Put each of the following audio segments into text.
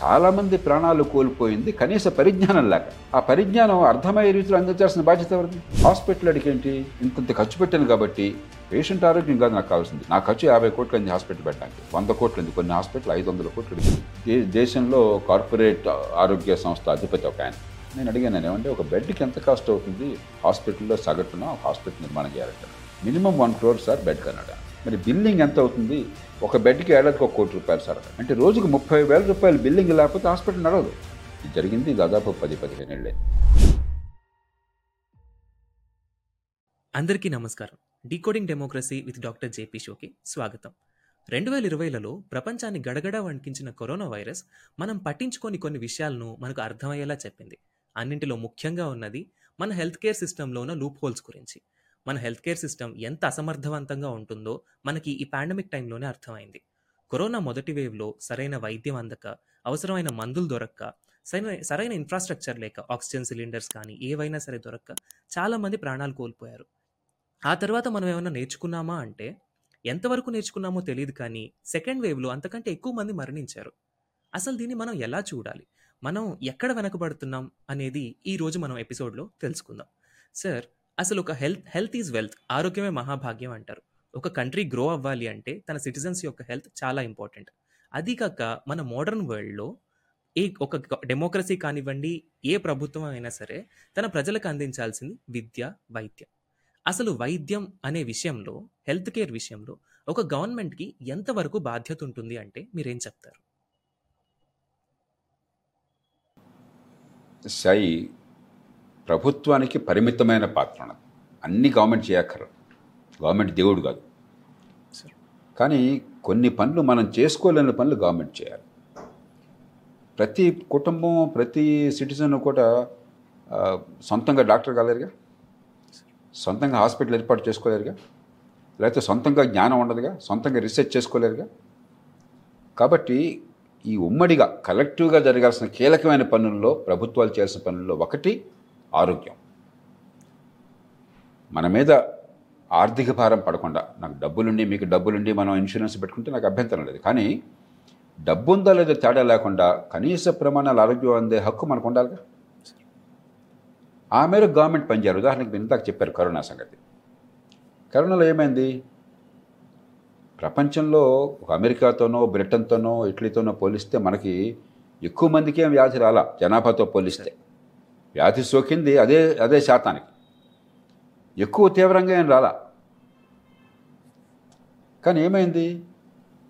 చాలామంది ప్రాణాలు కోల్పోయింది కనీస పరిజ్ఞానం లేక ఆ పరిజ్ఞానం అర్థమయ్యే రీతిలో అందించాల్సిన బాధ్యత ఎవరిది? హాస్పిటల్ అడిగేంటి? ఏంటి ఇంతంత ఖర్చు పెట్టాను కాబట్టి పేషెంట్ ఆరోగ్యం కాదు నాకు కావాల్సింది. నా ఖర్చు యాభై కోట్లు అయింది హాస్పిటల్ పెట్టడానికి. వంద కోట్లు ఉంది కొన్ని హాస్పిటల్ ఐదు వందల కోట్లు అడిగింది ఈ దేశంలో కార్పొరేట్ ఆరోగ్య సంస్థ అధిపతి ఒక ఆయన. నేను అడిగాను ఏమంటే ఒక బెడ్కి ఎంత కాస్ట్ అవుతుంది? హాస్పిటల్లో సగటున హాస్పిటల్ నిర్మాణం చేయాలంటే minimum one crore sir bed Kannada మరి బిల్లింగ్ ఎంత అవుతుంది? ఒక బెడ్కి ఏడాదికి ఒక కోటి రూపాయలు సార్. అంటే రోజుకి ముప్పై వేల రూపాయలు బిల్లింగ్ లేకపోతే హాస్పిటల్ నడవదు. ఇది జరిగింది దాదాపు పది పదిహేను ఏళ్ళే. అందరికీ నమస్కారం. Decoding democracy with doctor JP షోకి స్వాగతం. రెండు వేల ఇరవైలలో ప్రపంచాన్ని గడగడ వణికించిన కరోనా వైరస్ మనం పట్టించుకొని కొన్ని విషయాలను మనకు అర్థమయ్యేలా చెప్పింది. అన్నింటిలో ముఖ్యంగా ఉన్నది మన హెల్త్ కేర్ సిస్టంలో ఉన్న లూప్ హోల్స్ గురించి. మన హెల్త్ కేర్ సిస్టమ్ ఎంత అసమర్థవంతంగా ఉంటుందో మనకి ఈ పాండమిక్ టైంలోనే అర్థమైంది. కరోనా మొదటి వేవ్లో సరైన వైద్యం అందక అవసరమైన మందులు దొరక్క సరైన సరైన ఇన్ఫ్రాస్ట్రక్చర్ లేక ఆక్సిజన్ సిలిండర్స్ కానీ ఏవైనా సరే దొరక్క చాలామంది ప్రాణాలు కోల్పోయారు. ఆ తర్వాత మనం ఏమైనా నేర్చుకున్నామా అంటే ఎంతవరకు నేర్చుకున్నామో తెలియదు కానీ సెకండ్ వేవ్లో అంతకంటే ఎక్కువ మంది మరణించారు. అసలు దీన్ని మనం ఎలా చూడాలి? మనం ఎక్కడ వెనకబడుతున్నాం అనేది ఈ రోజు మనం ఎపిసోడ్లో తెలుసుకుందాం. సార్ అసలు ఒక హెల్త్ హెల్త్ ఈజ్ వెల్త్. ఆరోగ్యమే మహాభాగ్యం అంటారు. ఒక కంట్రీ గ్రో అవ్వాలి అంటే తన సిటిజన్స్ యొక్క హెల్త్ చాలా ఇంపార్టెంట్. అది కాక మన మోడర్న్ వరల్డ్లో ఏ ఒక డెమోక్రసీ కానివ్వండి ఏ ప్రభుత్వం అయినా సరే తన ప్రజలకు అందించాల్సింది విద్య వైద్యం. అసలు వైద్యం అనే విషయంలో హెల్త్ కేర్ విషయంలో ఒక గవర్నమెంట్కి ఎంతవరకు బాధ్యత ఉంటుంది అంటే మీరేం చెప్తారు? సాయి ప్రభుత్వానికి పరిమితమైన పాత్ర ఉన్నది. అన్ని గవర్నమెంట్ చేయక్కర్లేదు గవర్నమెంట్ దేవుడు కాదు. కానీ కొన్ని పనులు మనం చేసుకోలేని పనులు గవర్నమెంట్ చేయాలి. ప్రతి కుటుంబం ప్రతి సిటిజన్ కూడా సొంతంగా డాక్టర్ కాలేరుగా? సొంతంగా హాస్పిటల్ ఏర్పాటు చేసుకోలేరుగా? లేకపోతే సొంతంగా జ్ఞానం ఉండదుగా? సొంతంగా రీసెర్చ్ చేసుకోలేరుగా? కాబట్టి ఈ ఉమ్మడిగా కలెక్టివ్గా జరగాల్సిన కీలకమైన పనుల్లో ప్రభుత్వాలు చేయాల్సిన పనుల్లో ఒకటి ఆరోగ్యం. మన మీద ఆర్థిక భారం పడకుండా నాకు డబ్బులుండి మీకు డబ్బులుండి మనం ఇన్సూరెన్స్ పెట్టుకుంటే నాకు అభ్యంతరం లేదు. కానీ డబ్బు ఉందా లేదో తేడా లేకుండా కనీస ప్రమాణాలు ఆరోగ్యం అందే హక్కు మనకు ఉండాలిగా ఆ మేరకు గవర్నమెంట్ పనిచేయాలి ఉదాహరణకు మీరు ఇందాక చెప్పారు కరోనా సంగతి. కరోనాలో ఏమైంది? ప్రపంచంలో ఒక అమెరికాతోనో బ్రిటన్తోనో ఇటలీతోనో పోలిస్తే మనకి ఎక్కువ మందికి ఏం వ్యాధి రాలా? జనాభాతో పోలిస్తే. వ్యాధి సోకింది అదే అదే శాతానికి. ఎక్కువ తీవ్రంగా ఏం రాలా. కానీ ఏమైంది?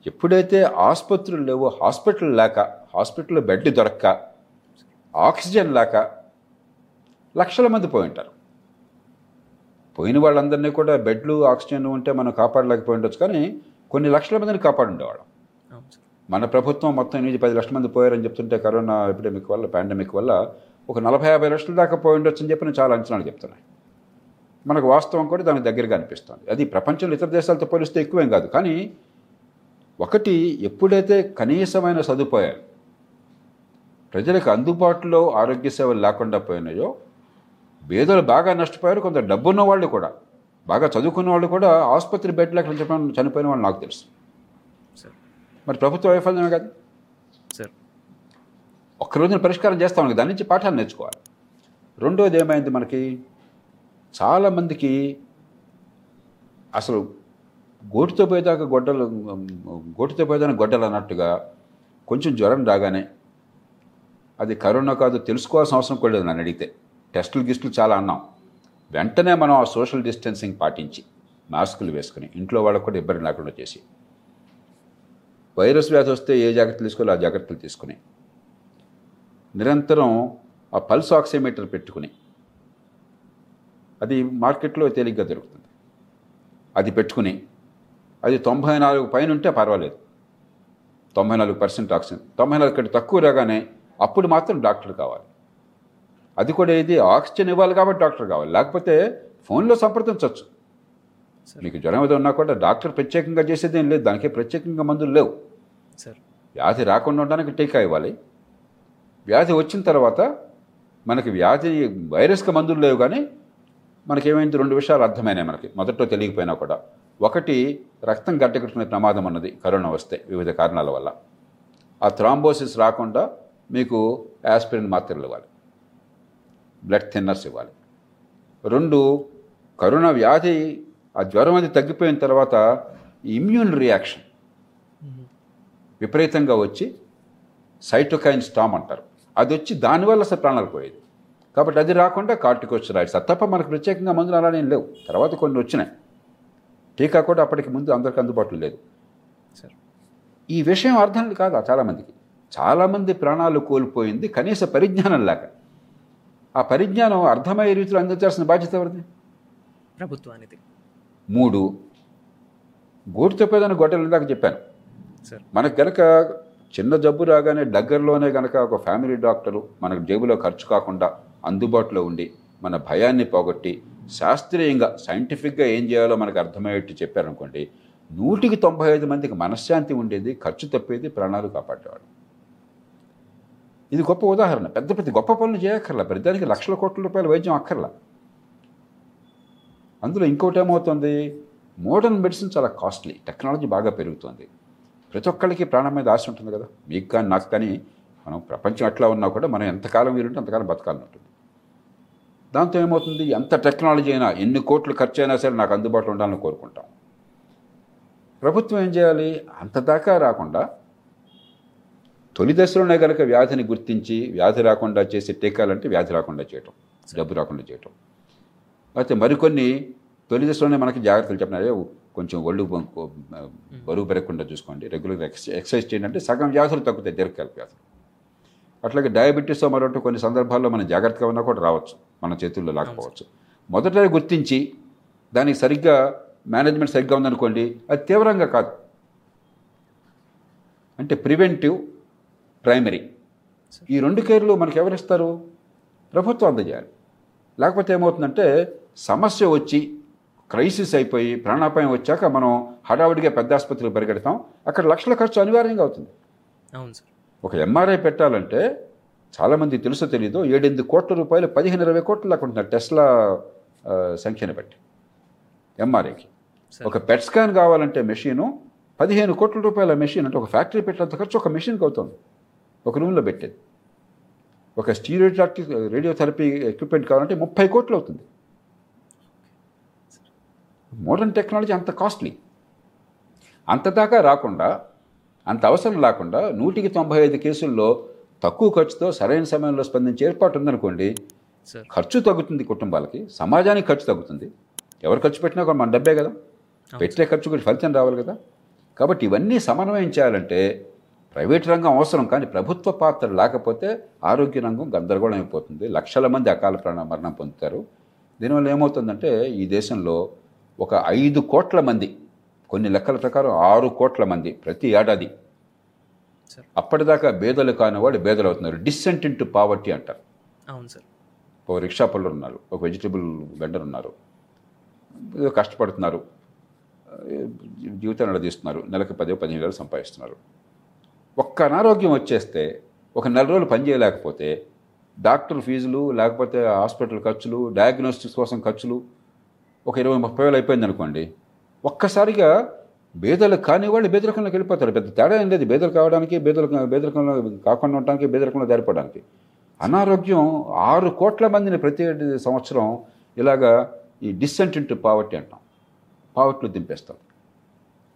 ఎప్పుడైతే ఆసుపత్రులు లేవో హాస్పిటల్ లేక హాస్పిటల్లో బెడ్ దొరక్క ఆక్సిజన్ లేక లక్షల మంది పోయి ఉంటారు. పోయిన వాళ్ళందరినీ కూడా బెడ్లు ఆక్సిజన్ ఉంటే మనం కాపాడలేకపోయి ఉండొచ్చు కానీ కొన్ని లక్షల మందిని కాపాడి ఉండేవాళ్ళం అవును సార్. మన ప్రభుత్వం మొత్తం నుంచి పది లక్షల మంది పోయారని చెప్తుంటే కరోనా ఎపిడమిక్ వల్ల పాండమిక్ వల్ల ఒక నలభై యాభై లక్షల దాకా పోయి ఉండొచ్చు అని చెప్పి నేను చాలా అంచనాలు చెప్తున్నాయి. మనకు వాస్తవం కూడా దానికి దగ్గరగా అనిపిస్తుంది. అది ప్రపంచంలో ఇతర దేశాలతో పోలిస్తే ఎక్కువేం కాదు. కానీ ఒకటి ఎప్పుడైతే కనీసమైన సదుపాయాలు ప్రజలకు అందుబాటులో ఆరోగ్య సేవలు లేకుండా పోయినాయో పేదలు బాగా నష్టపోయారు కొంత డబ్బున్న వాళ్ళు కూడా బాగా చదువుకున్న వాళ్ళు కూడా ఆసుపత్రి బెడ్ లేక చెప్పిన చనిపోయిన వాళ్ళు నాకు తెలుసు. మరి ప్రభుత్వ వైఫల్యమే కాదు. ఒక్క రోజున పరిష్కారం చేస్తాం దాని నుంచి పాఠాలు నేర్చుకోవాలి. రెండోది ఏమైంది మనకి చాలామందికి అసలు గోటితో పోయేదాకా గొడ్డలు గోటితో పోయేదాకా గొడ్డలు అన్నట్టుగా కొంచెం జ్వరం రాగానే అది కరోనా కాదు తెలుసుకోవాల్సిన అవసరం కూడా లేదు నన్ను అడిగితే. టెస్టులు గిస్టులు చాలా అన్నాం. వెంటనే మనం ఆ సోషల్ డిస్టెన్సింగ్ పాటించి మాస్కులు వేసుకుని ఇంట్లో వాళ్ళకు కూడా ఇబ్బంది లేకుండా చేసి. వైరస్ వ్యాధి వస్తే ఏ జాగ్రత్తలు తీసుకోవాలో? ఆ జాగ్రత్తలు తీసుకుని. నిరంతరం ఆ పల్స్ ఆక్సిమీటర్ పెట్టుకుని. అది మార్కెట్లో తేలిగ్గా దొరుకుతుంది. అది పెట్టుకుని అది తొంభై నాలుగు పైన ఉంటే పర్వాలేదు. తొంభై నాలుగు పర్సెంట్ ఆక్సిజన్ తొంభై నాలుగు కంటే తక్కువ రాగానే అప్పుడు మాత్రం డాక్టర్ కావాలి. అది కూడా ఇది ఆక్సిజన్ ఇవ్వాలి కాబట్టి డాక్టర్ కావాలి. లేకపోతే ఫోన్లో సంప్రదించవచ్చు. సార్. మీకు జ్వరం ఏదో ఉన్నా కూడా డాక్టర్ ప్రత్యేకంగా చేసేది లేదు. దానికి ప్రత్యేకంగా మందులు లేవు. సార్. వ్యాధి రాకుండా ఉండడానికి టీకా ఇవ్వాలి. వ్యాధి వచ్చిన తర్వాత మనకి వ్యాధి వైరస్కి మందులు లేవు కానీ మనకేమైంది? రెండు విషయాలు అర్థమైనాయి మనకి. మొదట్లో తెలియకపోయినా కూడా. ఒకటి రక్తం గడ్డకట్టుకునే ప్రమాదం ఉన్నది కరోనా వస్తే వివిధ కారణాల వల్ల. ఆ థ్రాంబోసిస్ రాకుండా మీకు యాస్పిరిన్ మాత్రలు ఇవ్వాలి. బ్లడ్ థిన్నర్స్ ఇవ్వాలి. రెండు కరోనా వ్యాధి ఆ జ్వరం అది తగ్గిపోయిన తర్వాత ఇమ్యూన్ రియాక్షన్ విపరీతంగా వచ్చి సైటోకైన్ స్టామ్ అంటారు. అది వచ్చి దానివల్ల అసలు ప్రాణాలు పోయేది. కాబట్టి అది రాకుండా కార్టికోస్టెరాయిడ్స్ తప్ప మనకు ప్రత్యేకంగా మందులు అలానే లేవు. తర్వాత కొన్ని వచ్చినాయి. టీకా కూడా అప్పటికి ముందు అందరికి అందుబాటులో లేదు. సార్. ఈ విషయం అర్థం కాదు చాలామందికి? చాలామంది ప్రాణాలు కోల్పోయింది కనీస పరిజ్ఞానం లేక. ఆ పరిజ్ఞానం అర్థమయ్యే రీతిలో అందించాల్సిన బాధ్యత ఎవరిది? ప్రభుత్వానిది. మూడు గోటు చెప్పేదని గొడ్డలు ఇందాక చెప్పాను. సార్. మనకు గనక చిన్న జబ్బు రాగానే దగ్గరలోనే గనక ఒక ఫ్యామిలీ డాక్టరు మనకు జేబులో ఖర్చు కాకుండా అందుబాటులో ఉండి మన భయాన్ని పోగొట్టి శాస్త్రీయంగా సైంటిఫిక్గా ఏం చేయాలో మనకు అర్థమయ్యేట్టు చెప్పారనుకోండి నూటికి తొంభై ఐదు మందికి మనశ్శాంతి ఉండేది ఖర్చు తప్పేది ప్రాణాలు కాపాడేవాడు. ఇది గొప్ప ఉదాహరణ. పెద్ద పెద్ద గొప్ప పనులు చేయక్కర్లా. ప్రతిదానికి లక్షల కోట్ల రూపాయల వైద్యం అక్కర్లా. అందులో ఇంకోటి ఏమవుతుంది? మోడర్న్ మెడిసిన్ చాలా కాస్ట్లీ. టెక్నాలజీ బాగా పెరుగుతుంది. ప్రతి ఒక్కరికి ప్రాణం మీద ఆశ ఉంటుంది కదా. మీకు కానీ నాకు కానీ మనం ప్రపంచం ఎట్లా ఉన్నా కూడా మనం ఎంతకాలం వీలుంటే అంతకాలం బతకాలని ఉంటుంది. దాంతో ఏమవుతుంది? ఎంత టెక్నాలజీ అయినా ఎన్ని కోట్లు ఖర్చు అయినా సరే నాకు అందుబాటులో ఉండాలని కోరుకుంటాం. ప్రభుత్వం ఏం చేయాలి? అంత దాకా రాకుండా తొలి దశలోనే కనుక వ్యాధిని గుర్తించి వ్యాధి రాకుండా చేసే టీకాలంటే వ్యాధి రాకుండా చేయటం డబ్బు రాకుండా చేయటం. అయితే మరికొన్ని తొలి దశలోనే మనకి జాగ్రత్తలు చెప్పినారే. కొంచెం ఒళ్ళు బరువు పెరగకుండా చూసుకోండి. రెగ్యులర్ ఎక్సర్సైజ్ చేయండి. అంటే సగం వ్యాధులు తగ్గుతాయి దీర్ఘకాల వ్యాధులు అట్లాగే డయాబెటీస్ మరొకటి కొన్ని సందర్భాల్లో మనం జాగ్రత్తగా ఉన్నా కూడా రావచ్చు. మన చేతుల్లో లేకపోవచ్చు మొదట గుర్తించి దానికి సరిగ్గా మేనేజ్మెంట్ సరిగ్గా ఉందనుకోండి అది తీవ్రంగా కాదు. అంటే ప్రివెంటివ్ ప్రైమరీ. ఈ రెండు కేర్లు మనకు ఎవరిస్తారు ప్రభుత్వం అందజేయాలి. లేకపోతే ఏమవుతుందంటే సమస్య వచ్చి క్రైసిస్ అయిపోయి ప్రాణాపాయం వచ్చాక మనం హడావుడిగా పెద్ద ఆసుపత్రికి పరిగెడతాం. అక్కడ లక్షల ఖర్చు అనివార్యంగా అవుతుంది. అవును సార్. ఒక ఎంఆర్ఐ పెట్టాలంటే చాలామంది తెలుసో తెలీదో ఏడెనిమిది కోట్ల రూపాయలు పదిహేను ఇరవై కోట్లు దాకా ఉంటున్నారు టెస్లా సంఖ్యను బట్టి. ఎంఆర్ఐకి. ఒక పెట్ స్కాన్ కావాలంటే మెషీను పదిహేను కోట్ల రూపాయల మెషిన్ అంటే ఒక ఫ్యాక్టరీ పెట్టినంత ఖర్చు ఒక మెషిన్కి అవుతుంది. ఒక రూమ్లో పెట్టేది. ఒక స్టీరియోటాక్టిక్ రేడియోథెరపీ ఎక్విప్మెంట్ కావాలంటే ముప్పై కోట్లు అవుతుంది. మోడర్న్ టెక్నాలజీ అంత కాస్ట్లీ. అంత దాకా రాకుండా అంత అవసరం లేకుండా నూటికి తొంభై ఐదు కేసుల్లో తక్కువ ఖర్చుతో సరైన సమయంలో స్పందించే ఏర్పాటు ఉందనుకోండి ఖర్చు తగ్గుతుంది కుటుంబాలకి సమాజానికి ఖర్చు తగ్గుతుంది. ఎవరు ఖర్చు పెట్టినా కూడా మన డబ్బే కదా. పెట్టే ఖర్చు కూడా ఫలితం రావాలి కదా. కాబట్టి ఇవన్నీ సమన్వయం చేయాలంటే ప్రైవేట్ రంగం అవసరం కానీ ప్రభుత్వ పాత్ర లేకపోతే ఆరోగ్య రంగం గందరగోళం అయిపోతుంది. లక్షల మంది అకాల ప్రాణ మరణం పొందుతారు. దీనివల్ల ఏమవుతుందంటే ఈ దేశంలో ఒక ఐదు కోట్ల మంది కొన్ని లెక్కల ప్రకారం ఆరు కోట్ల మంది ప్రతి ఏడాది. సార్. అప్పటిదాకా బేదలు కాని వాళ్ళు బేదలు అవుతున్నారు డిసెంట్ ఇంటూ పావర్టీ అంటారు. అవును సార్. ఒక రిక్షా పళ్ళు ఉన్నారు ఒక వెజిటబుల్ వెండర్ ఉన్నారు. కష్టపడుతున్నారు. జీవితాన్ని నడిపిస్తున్నారు నెలకు పది పదిహేను వేలు సంపాదిస్తున్నారు. ఒక్క అనారోగ్యం వచ్చేస్తే ఒక నెల రోజులు పని చేయలేకపోతే డాక్టర్ ఫీజులు లేకపోతే హాస్పిటల్ ఖర్చులు డయాగ్నోస్టిక్స్ కోసం ఖర్చులు ఒక ఇరవై ముప్పై వేలు అయిపోయింది అనుకోండి ఒక్కసారిగా బేదలు కాని వాళ్ళు బేదరికంలోకి వెళ్ళిపోతారు. పెద్ద తేడా ఏం లేదు. బేదలు కావడానికి బేదలు బేదరికంలో కాకుండా ఉండడానికి బేదరికంలో జారిపోవడానికి అనారోగ్యం ఆరు కోట్ల మందిని ప్రతి సంవత్సరం ఇలాగా ఈ డిసెంట్ ఇంటూ పావర్టీ అంటాం. పావర్టీలో దింపేస్తాం.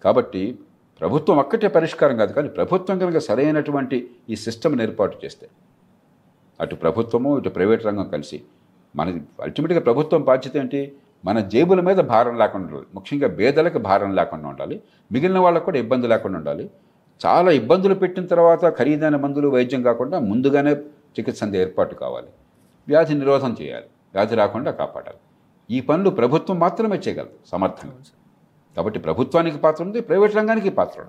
కాబట్టి ప్రభుత్వం ఒక్కటే పరిష్కారం కాదు కానీ ప్రభుత్వం కనుక సరైనటువంటి ఈ సిస్టమ్ని ఏర్పాటు చేస్తే అటు ప్రభుత్వము ఇటు ప్రైవేట్ రంగం కలిసి మన అల్టిమేట్గా ప్రభుత్వం బాధ్యత ఏంటి? మన జేబుల మీద భారం లేకుండా ఉండాలి. ముఖ్యంగా పేదలకు భారం లేకుండా ఉండాలి. మిగిలిన వాళ్ళకు కూడా ఇబ్బంది లేకుండా ఉండాలి. చాలా ఇబ్బందులు పెట్టిన తర్వాత ఖరీదైన మందులు వైద్యం కాకుండా ముందుగానే చికిత్స అందే ఏర్పాటు కావాలి. వ్యాధి నిరోధం చేయాలి. వ్యాధి రాకుండా కాపాడాలి. ఈ పనులు ప్రభుత్వం మాత్రమే చేయగలదు సమర్థంగా. కాబట్టి ప్రభుత్వానికి పాత్ర ఉంది ప్రైవేట్ రంగానికి పాత్ర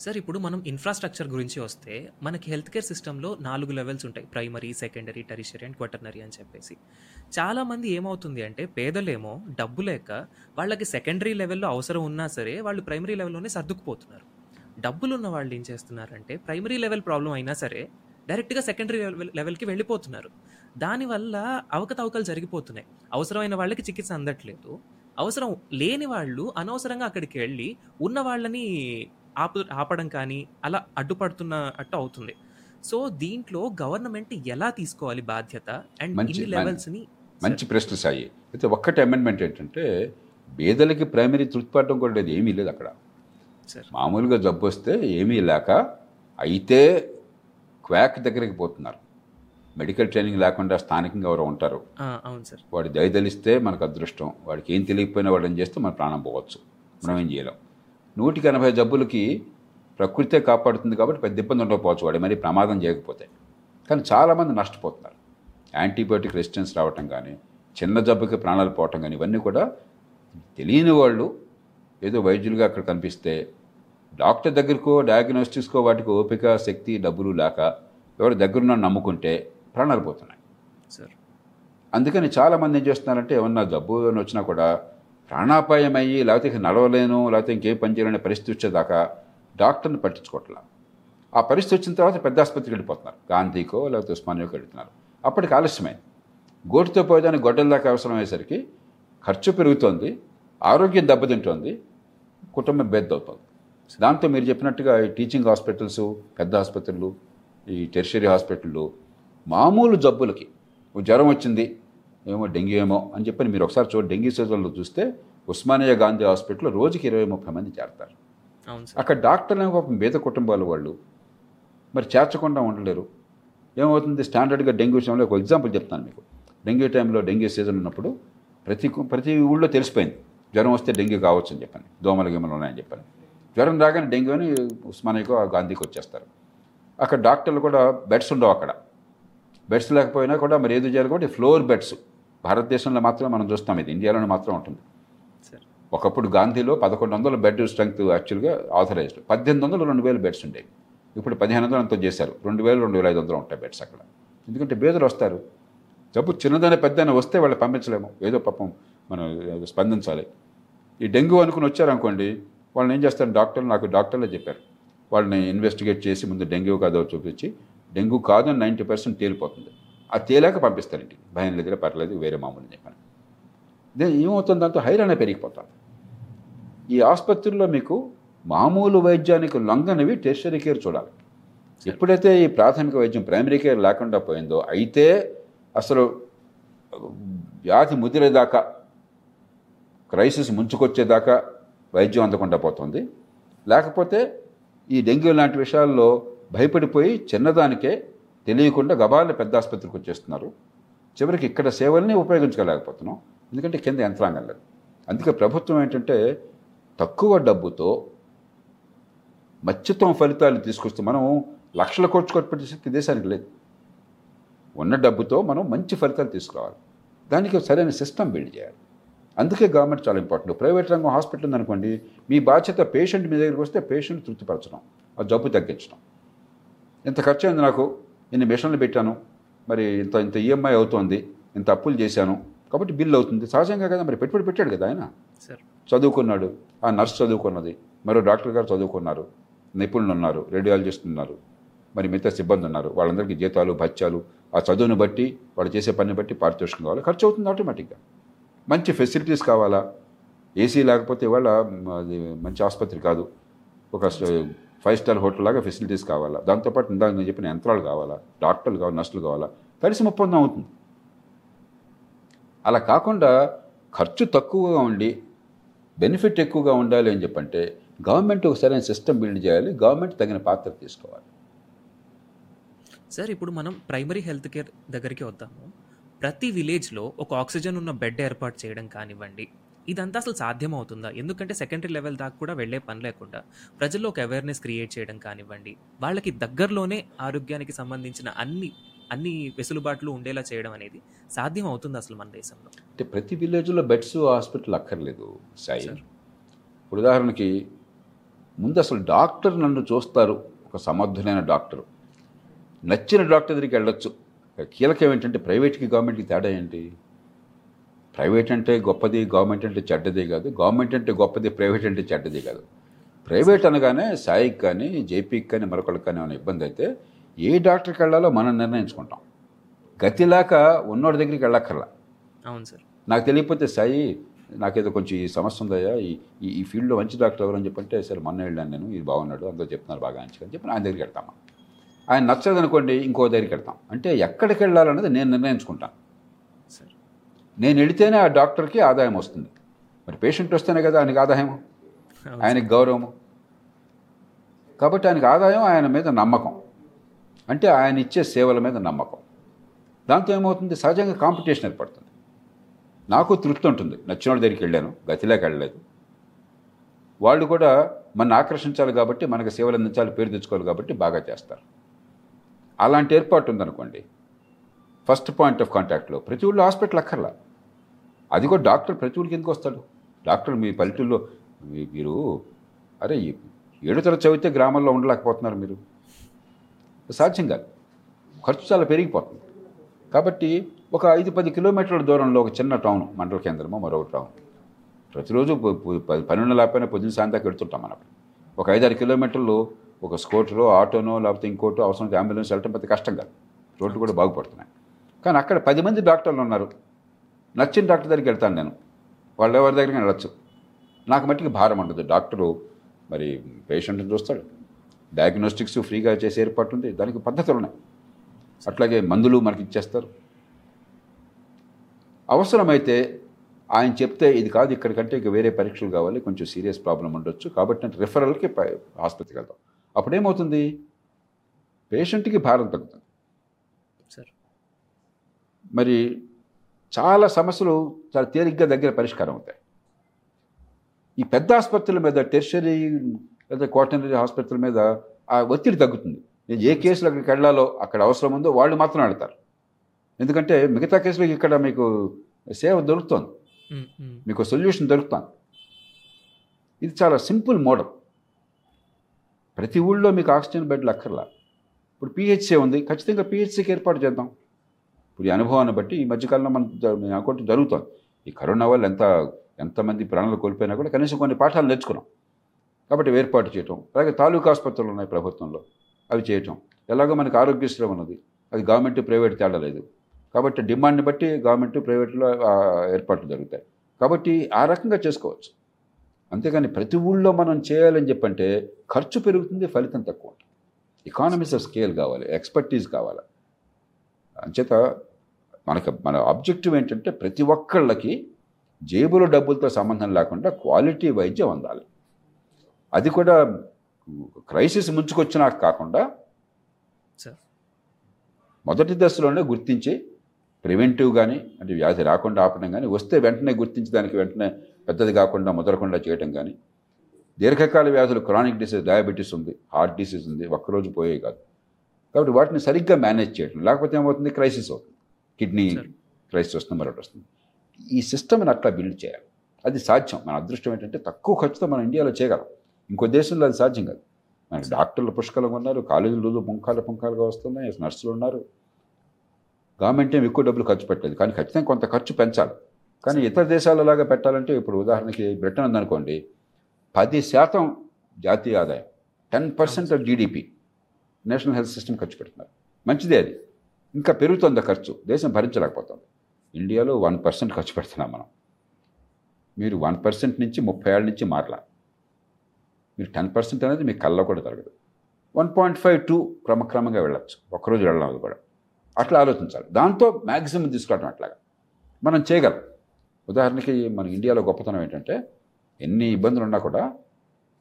సార్ ఇప్పుడు మనం ఇన్ఫ్రాస్ట్రక్చర్ గురించి వస్తే మనకి హెల్త్ కేర్ సిస్టంలో నాలుగు లెవెల్స్ ఉంటాయి. Primary secondary tertiary and quaternary అని చెప్పేసి. చాలామంది ఏమవుతుంది అంటే పేదలేమో డబ్బు లేక వాళ్ళకి సెకండరీ లెవెల్లో అవసరం ఉన్నా సరే వాళ్ళు ప్రైమరీ లెవెల్లోనే సర్దుకుపోతున్నారు. డబ్బులు ఉన్న వాళ్ళు ఏం చేస్తున్నారంటే ప్రైమరీ లెవెల్ ప్రాబ్లం అయినా సరే డైరెక్ట్గా సెకండరీ లెవెల్ లెవెల్కి వెళ్ళిపోతున్నారు. దానివల్ల అవకతవకలు జరిగిపోతున్నాయి. అవసరమైన వాళ్ళకి చికిత్స అందట్లేదు. అవసరం లేని వాళ్ళు అనవసరంగా అక్కడికి వెళ్ళి ఉన్న వాళ్ళని ఆపు ఆపడం కానీ అలా అడ్డుపడుతున్నట్టు అవుతుంది. సో దీంట్లో గవర్నమెంట్ ఎలా తీసుకోవాలి బాధ్యత అండ్ మంచి- ఇన్ని లెవెల్స్ని మంచి ప్రశ్న సాయి. అయితే ఒక్కటి అమెండ్మెంట్ ఏంటంటే పేదలకి ప్రైమరీ తృప్తిపడడం కూడా లేదు ఏమీ లేదు అక్కడ. సార్ మామూలుగా జబ్బు వస్తే ఏమీ లేక అయితే క్వాక్ దగ్గరికి పోతున్నారు. మెడికల్ ట్రైనింగ్ లేకుండా స్థానికంగా ఎవరో ఉంటారు. ఆ, అవును సార్. వాడి దయదలిస్తే మనకు అదృష్టం. వాడికి ఏం తెలియకపోయినా వాడు ఏం చేస్తే మన ప్రాణం పోవచ్చు. మనం ఏం చేయలేం. నూటికి ఎనభై జబ్బులకి ప్రకృతే కాపాడుతుంది కాబట్టి పెద్ద ఇబ్బంది ఉండకపోవచ్చు వాడి. మరి ప్రమాదం చేయకపోతే. కానీ చాలామంది నష్టపోతున్నారు. యాంటీబయోటిక్ రెసిస్టెన్స్ రావటం కానీ చిన్న జబ్బుకి ప్రాణాలు పోవటం కానీ ఇవన్నీ కూడా తెలియని వాళ్ళు ఏదో వైద్యులుగా అక్కడ కనిపిస్తే డాక్టర్ దగ్గరకో డయాగ్నోస్టిక్స్కో వాటికి ఓపిక శక్తి డబ్బులు లేక ఎవరి దగ్గరున్న నమ్ముకుంటే ప్రాణాలు పోతున్నాయి. సార్. అందుకని చాలామంది ఏం చేస్తున్నారంటే ఏమన్నా జబ్బు వచ్చినా కూడా ప్రాణాపాయం అయ్యి లేకపోతే ఇక నడవలేను లేకపోతే ఇంకేం పని చేయలేని పరిస్థితి వచ్చేదాకా డాక్టర్ని పట్టించుకోవట్లా. ఆ పరిస్థితి వచ్చిన తర్వాత పెద్ద ఆసుపత్రికి వెళ్ళిపోతున్నారు. గాంధీకో లేకపోతే ఉస్మానియాకో వెళ్తున్నారు. అప్పటికి ఆలస్యమైంది గోటితో పోయేదానికి గొడ్డల దాకా అవసరం అయ్యేసరికి ఖర్చు పెరుగుతోంది ఆరోగ్యం దెబ్బతింటోంది కుటుంబం బెద్దవుతుంది. దాంతో మీరు చెప్పినట్టుగా ఈ టీచింగ్ హాస్పిటల్స్ పెద్ద ఆసుపత్రులు ఈ టెర్షరీ హాస్పిటళ్ళు మామూలు జబ్బులకి. జ్వరం వచ్చింది ఏమో డెంగ్యూ ఏమో అని చెప్పని మీరు ఒకసారి చూడండి. డెంగ్యూ సీజన్లో చూస్తే ఉస్మానియా గాంధీ హాస్పిటల్లో రోజుకి ఇరవై ముప్పై మంది చేరతారు. అక్కడ డాక్టర్లు ఏమో పాపం పేద కుటుంబాల వాళ్ళు. మరి చేర్చకుండా ఉండలేరు. ఏమవుతుంది? స్టాండర్డ్గా డెంగ్యూ విషయంలో ఒక ఎగ్జాంపుల్ చెప్తాను మీకు. డెంగ్యూ టైంలో డెంగ్యూ సీజన్ ఉన్నప్పుడు ప్రతి ప్రతి ఊళ్ళో తెలిసిపోయింది. జ్వరం వస్తే డెంగ్యూ కావచ్చు అని చెప్పాను దోమలు గిమ్మలు ఉన్నాయని చెప్పాను. జ్వరం రాగానే డెంగ్యూ అని ఉస్మానియాకో గాంధీకి వచ్చేస్తారు. అక్కడ డాక్టర్లు కూడా బెడ్స్ ఉండవు అక్కడ. బెడ్స్ లేకపోయినా కూడా మరి ఏదో చేయాలి కాబట్టి ఫ్లోర్ బెడ్స్. భారతదేశంలో మాత్రమే మనం చూస్తాం. ఇది ఇండియాలోనే మాత్రం ఉంటుంది. సార్. ఒకప్పుడు గాంధీలో పదకొండు వందల బెడ్ స్ట్రెంగ్త్ యాక్చువల్గా ఆథరైజ్డ్. పద్దెనిమిది వందలు రెండు వేల బెడ్స్ ఉండేవి. ఇప్పుడు పదిహేను వందలు అంతా చేశారు. రెండు వేలు రెండు వేల ఐదు వందలు ఉంటాయి బెడ్స్ అక్కడ. ఎందుకంటే బేదలు వస్తారు. జబ్బు చిన్నదైనా పెద్దైనా వస్తే వాళ్ళు పంపించలేము. ఏదో పాపం మనం స్పందించాలి. ఈ డెంగ్యూ అనుకుని వచ్చారనుకోండి వాళ్ళని ఏం చేస్తారు? డాక్టర్లు నాకు డాక్టర్లే చెప్పారు. వాళ్ళని ఇన్వెస్టిగేట్ చేసి ముందు డెంగ్యూ కాదో చూపించి డెంగ్యూ కాదని నైంటీ పర్సెంట్ తేలిపోతుంది. ఆ తేలాక పంపిస్తారు ఇంటికి. భయం లేదు పర్లేదు వేరే మామూలు చెప్పాను. ఇదే ఏమవుతుంది దాంతో హైరాణ పెరిగిపోతాను. ఈ ఆసుపత్రుల్లో మీకు మామూలు వైద్యానికి లొంగనివి టెర్షరీ కేర్ చూడాలి. ఎప్పుడైతే ఈ ప్రాథమిక వైద్యం ప్రైమరీ కేర్ లేకుండా పోయిందో అయితే అసలు వ్యాధి ముదిరేదాకా క్రైసిస్ ముంచుకొచ్చేదాకా వైద్యం అందకుండా పోతుంది. లేకపోతే ఈ డెంగ్యూ లాంటి విషయాల్లో భయపడిపోయి చిన్నదానికే తెలియకుండా గబాలని పెద్ద ఆసుపత్రికి వచ్చేస్తున్నారు. చివరికి ఇక్కడ సేవల్ని ఉపయోగించుకోలేకపోతున్నాం ఎందుకంటే కింద యంత్రాంగం లేదు. అందుకే ప్రభుత్వం ఏంటంటే తక్కువ డబ్బుతో మత్స్యత్వం ఫలితాలు తీసుకొస్తే మనం లక్షల కోట్లు ఖర్చు శక్తి దేశానికి లేదు. ఉన్న డబ్బుతో మనం మంచి ఫలితాలు తీసుకురావాలి దానికి సరైన సిస్టమ్ బిల్డ్ చేయాలి. అందుకే గవర్నమెంట్ చాలా ఇంపార్టెంట్. ప్రైవేట్ రంగం హాస్పిటల్ ఉందనుకోండి మీ బాధ్యత పేషెంట్ మీ దగ్గరికి వస్తే పేషెంట్ తృప్తిపరచడం ఆ జబ్బు తగ్గించడం. ఇంత ఖర్చు అయింది నాకు? ఇన్ని మిషన్లు పెట్టాను. మరి ఇంత ఇంత ఈఎంఐ అవుతోంది. ఇంత అప్పులు చేశాను. కాబట్టి బిల్ అవుతుంది. సహజంగా కదా మరి పెట్టుబడి పెట్టాడు కదా ఆయన? సార్. చదువుకున్నాడు. ఆ నర్స్ చదువుకున్నది. మరో డాక్టర్ గారు చదువుకున్నారు. నిపుణులు ఉన్నారు. రేడియాలజిస్ట్ ఉన్నారు. మరి మిగతా సిబ్బంది ఉన్నారు. వాళ్ళందరికీ జీతాలు భత్యాలు ఆ చదువును బట్టి వాళ్ళు చేసే పని బట్టి పారితోషికం కావాలి. ఖర్చు అవుతుంది ఆటోమేటిక్గా. మంచి ఫెసిలిటీస్ కావాలా? ఏసీ లేకపోతే అది మంచి ఆసుపత్రి కాదు. ఒక ఫైవ్ స్టార్ హోటల్ లాగా ఫెసిలిటీస్ కావాలా? దాంతోపాటు ఇందాక నేను చెప్పిన యంత్రాలు కావాలా? డాక్టర్లు కావాలి? నర్సులు కావాలా? కలిసి ఒప్పందం అవుతుంది. అలా కాకుండా ఖర్చు తక్కువగా ఉండి బెనిఫిట్ ఎక్కువగా ఉండాలి అని చెప్పంటే గవర్నమెంట్ ఒక సరైన సిస్టమ్ బిల్డ్ చేయాలి గవర్నమెంట్ తగిన పాత్ర తీసుకోవాలి. సార్ ఇప్పుడు మనం ప్రైమరీ హెల్త్ కేర్ దగ్గరికి వద్దాము. ప్రతి విలేజ్లో ఒక ఆక్సిజన్ ఉన్న బెడ్ ఏర్పాటు చేయడం కానివ్వండి ఇదంతా అసలు సాధ్యం అవుతుందా ఎందుకంటే సెకండరీ లెవెల్ దాకా కూడా వెళ్ళే పని లేకుండా ప్రజల్లో ఒక అవేర్నెస్ క్రియేట్ చేయడం కానివ్వండి వాళ్ళకి దగ్గరలోనే ఆరోగ్యానికి సంబంధించిన అన్ని అన్ని వెసులుబాట్లు ఉండేలా చేయడం అనేది సాధ్యం అవుతుంది అసలు మన దేశంలో. అంటే ప్రతి విలేజ్లో బెడ్స్ హాస్పిటల్ అక్కర్లేదు. సాయి సార్. ఇప్పుడు ఉదాహరణకి ముందు అసలు డాక్టర్ నన్ను చూస్తారు ఒక సమర్థులైన డాక్టర్ నచ్చిన డాక్టర్ దగ్గరికి వెళ్ళొచ్చు. కీలకం ఏంటంటే ప్రైవేట్కి గవర్నమెంట్కి తేడా ఏంటి? ప్రైవేట్ అంటే గొప్పది గవర్నమెంట్ అంటే చెడ్డది కాదు. గవర్నమెంట్ అంటే గొప్పది ప్రైవేట్ అంటే చెడ్డది కాదు. ప్రైవేట్ అనగానే సాయికి కానీ జేపీకి కానీ మరొకరికి కానీ ఏమైనా ఇబ్బంది అయితే ఏ డాక్టర్కి వెళ్ళాలో మనం నిర్ణయించుకుంటాం. గతిలాక ఉన్నోడి దగ్గరికి వెళ్ళక్కర్లా. అవును సార్. నాకు తెలియకపోతే సాయి నాకేదో కొంచెం ఈ సమస్య ఉందయ్యా ఈ ఈ- ఫీల్డ్లో మంచి డాక్టర్ ఎవరు అని చెప్పంటే సరే మొన్న వెళ్ళాను నేను ఇది బాగున్నాడు అందరూ చెప్తున్నారు బాగా అని చెప్పి ఆయన దగ్గరికి వెళ్తాము? ఆయన నచ్చదు అనుకోండి ఇంకో దగ్గరికి వెళ్తాం. అంటే ఎక్కడికి వెళ్ళాలన్నది నేను నిర్ణయించుకుంటాను. నేను వెళితేనే ఆ డాక్టర్కి ఆదాయం వస్తుంది. మరి పేషెంట్ వస్తేనే కదా ఆయనకి ఆదాయం ఆయనకి గౌరవము? కాబట్టి ఆయనకి ఆదాయం ఆయన మీద నమ్మకం. అంటే ఆయన ఇచ్చే సేవల మీద నమ్మకం. దాంతో ఏమవుతుంది? సహజంగా కాంపిటీషన్ ఏర్పడుతుంది. నాకు తృప్తి ఉంటుంది. నచ్చిన వాళ్ళ దగ్గరికి వెళ్ళాను. గతిలోకి వెళ్ళలేదు. వాళ్ళు కూడా మన ఆకర్షించాలి కాబట్టి మనకు సేవలు అందించాలి పేరు తెచ్చుకోవాలి కాబట్టి బాగా చేస్తారు. అలాంటి ఏర్పాటు ఉందనుకోండి. ఫస్ట్ పాయింట్ ఆఫ్ కాంటాక్ట్లో. ప్రతి ఊళ్ళో హాస్పిటల్ అక్కర్లా. అది కూడా డాక్టర్ ప్రతి ఊరికి ఎందుకు వస్తాడు? డాక్టర్ మీ పల్లెటూరులో మీరు అరే ఏడు తరగతి చదివితే గ్రామాల్లో ఉండలేకపోతున్నారు మీరు. సాధ్యం కాదు. ఖర్చు చాలా పెరిగిపోతుంది. కాబట్టి ఒక ఐదు పది కిలోమీటర్ల దూరంలో ఒక చిన్న టౌన్ మండల కేంద్రమో మరొక టౌన్. ప్రతిరోజు పన్నెండు లేకపోయినా పొద్దున్న సాయంత్రం వెళ్తుంటాం మనం. ఒక ఐదారు కిలోమీటర్లు ఒక స్కూటరో ఆటోనో లేకపోతే ఇంకోటో అవసరం అంబులెన్స్ వెళ్ళటం పెద్ద కష్టం కాదు. రోడ్లు కూడా బాగుపడుతున్నాయి. కానీ అక్కడ పది మంది డాక్టర్లు ఉన్నారు. నచ్చిన డాక్టర్ దగ్గరికి వెళ్తాను నేను. వాళ్ళు ఎవరి దగ్గరికి వెళ్ళచ్చు. నాకు మట్టికి భారం ఉండదు. డాక్టరు మరి పేషెంట్ని చూస్తాడు. డయాగ్నోస్టిక్స్ ఫ్రీగా చేసే ఏర్పాటు ఉంది. దానికి పద్ధతులు ఉన్నాయి. అట్లాగే మందులు మనకి ఇచ్చేస్తారు. అవసరమైతే ఆయన చెప్తే ఇది కాదు ఇక్కడికంటే ఇక వేరే పరీక్షలు కావాలి కొంచెం సీరియస్ ప్రాబ్లం ఉండొచ్చు. కాబట్టి అంటే రిఫరల్కి ఆసుపత్రికి వెళ్తాం. అప్పుడేమవుతుంది? పేషెంట్కి భారం తగ్గుతుంది. సార్. మరి చాలా సమస్యలు చాలా తేలిగ్గా దగ్గర పరిష్కారం అవుతాయి. ఈ పెద్ద ఆసుపత్రుల మీద టెర్షరీ లేదా క్వాటనరీ ఆసుపత్రుల మీద ఆ ఒత్తిడి తగ్గుతుంది. నేను ఏ కేసులు అక్కడికి వెళ్ళాలో అక్కడ అవసరం ఉందో వాళ్ళు మాత్రం వెళ్తారు. ఎందుకంటే మిగతా కేసులకు ఇక్కడ మీకు సేవ దొరుకుతోంది. మీకు సొల్యూషన్ దొరుకుతాను ఇది చాలా సింపుల్ మోడల్. ప్రతి ఊళ్ళో మీకు ఆక్సిజన్ బెడ్లు అక్కర్లా. ఇప్పుడు పిహెచ్సి ఉంది. ఖచ్చితంగా పిహెచ్సికి ఏర్పాటు చేద్దాం. ఈ అనుభవాన్ని బట్టి ఈ మధ్యకాలంలో మనం జ- జరుగుతుంది. ఈ కరోనా వల్ల ఎంత ఎంతమంది ప్రాణాలు కోల్పోయినా కూడా కనీసం కొన్ని పాఠాలు నేర్చుకున్నాం. కాబట్టి ఏర్పాటు చేయటం అలాగే తాలూకా ఆసుపత్రులు ఉన్నాయి ప్రభుత్వంలో. అవి చేయటం. ఎలాగో మనకి ఆరోగ్యశ్రీ ఉన్నది. అది గవర్నమెంట్ ప్రైవేట్ తేడా లేదు. కాబట్టి డిమాండ్ని బట్టి గవర్నమెంట్ ప్రైవేట్లో ఏర్పాట్లు జరుగుతాయి. కాబట్టి ఆ రకంగా చేసుకోవచ్చు. అంతేగాని ప్రతి ఊళ్ళో మనం చేయాలని చెప్పంటే ఖర్చు పెరుగుతుంది ఫలితం తక్కువ ఉంటుంది. ఎకానమీస్ ఆఫ్ స్కేల్ కావాలి ఎక్స్పర్టీస్ కావాలి. అంచేత మనకు మన ఆబ్జెక్టివ్ ఏంటంటే ప్రతి ఒక్కళ్ళకి జేబులో డబ్బులతో సంబంధం లేకుండా క్వాలిటీ వైద్యం అందాలి. అది కూడా క్రైసిస్ ముంచుకొచ్చినాక కాకుండా సార్. మొదటి దశలోనే గుర్తించి ప్రివెంటివ్ కానీ అంటే వ్యాధి రాకుండా ఆపడం కానీ వస్తే వెంటనే గుర్తించి దానికి వెంటనే పెద్దది కాకుండా ముదరకుండా చేయడం కానీ దీర్ఘకాల వ్యాధులు క్రానిక్ డిసీజ్ డయాబెటీస్ ఉంది హార్ట్ డిసీజ్ ఉంది ఒక్కరోజు పోయే కాదు. కాబట్టి వాటిని సరిగ్గా మేనేజ్ చేయడం లేకపోతే ఏమవుతుంది? క్రైసిస్ అవుతుంది. కిడ్నీ. క్రైసిస్ వస్తుంది మరొకటి వస్తుంది. ఈ సిస్టమ్ని అట్లా బిల్డ్ చేయాలి. అది సాధ్యం. మన అదృష్టం ఏంటంటే తక్కువ ఖర్చుతో మనం ఇండియాలో చేయగలం. ఇంకో దేశంలో అది సాధ్యం కాదు. మనకి డాక్టర్లు పుష్కలంగా ఉన్నారు కాలేజీలు పుంఖాలు పుంఖాలుగా వస్తున్నాయి నర్సులు ఉన్నారు. గవర్నమెంట్ ఏం ఎక్కువ డబ్బులు ఖర్చు పెట్టలేదు. కానీ ఖచ్చితంగా కొంత ఖర్చు పెంచాలి. కానీ ఇతర దేశాలలాగా పెట్టాలంటే ఇప్పుడు ఉదాహరణకి బ్రిటన్ ఉందనుకోండి పది శాతం జాతీయ ఆదాయం ten percent of GDP national health system ఖర్చు పెడుతున్నారు. మంచిదే అది. ఇంకా పెరుగుతుంది ఖర్చు? దేశం భరించలేకపోతుంది. ఇండియాలో వన్ పర్సెంట్ ఖర్చు పెడుతున్నాం మనం. మీరు వన్ పర్సెంట్ నుంచి ముప్పై ఏళ్ళ నుంచి మారలా. మీరు టెన్ పర్సెంట్ అనేది మీ కళ్ళలో కూడా తరగదు. వన్ పాయింట్ ఫైవ్ టూ క్రమక్రమంగా వెళ్ళచ్చు. ఒక్కరోజు వెళ్ళడం అది కూడా. అట్లా ఆలోచించాలి. దాంతో మ్యాక్సిమం తీసుకోవడం అట్లాగా. మనం చేయగలం. ఉదాహరణకి మన ఇండియాలో గొప్పతనం ఏంటంటే ఎన్ని ఇబ్బందులు ఉన్నా కూడా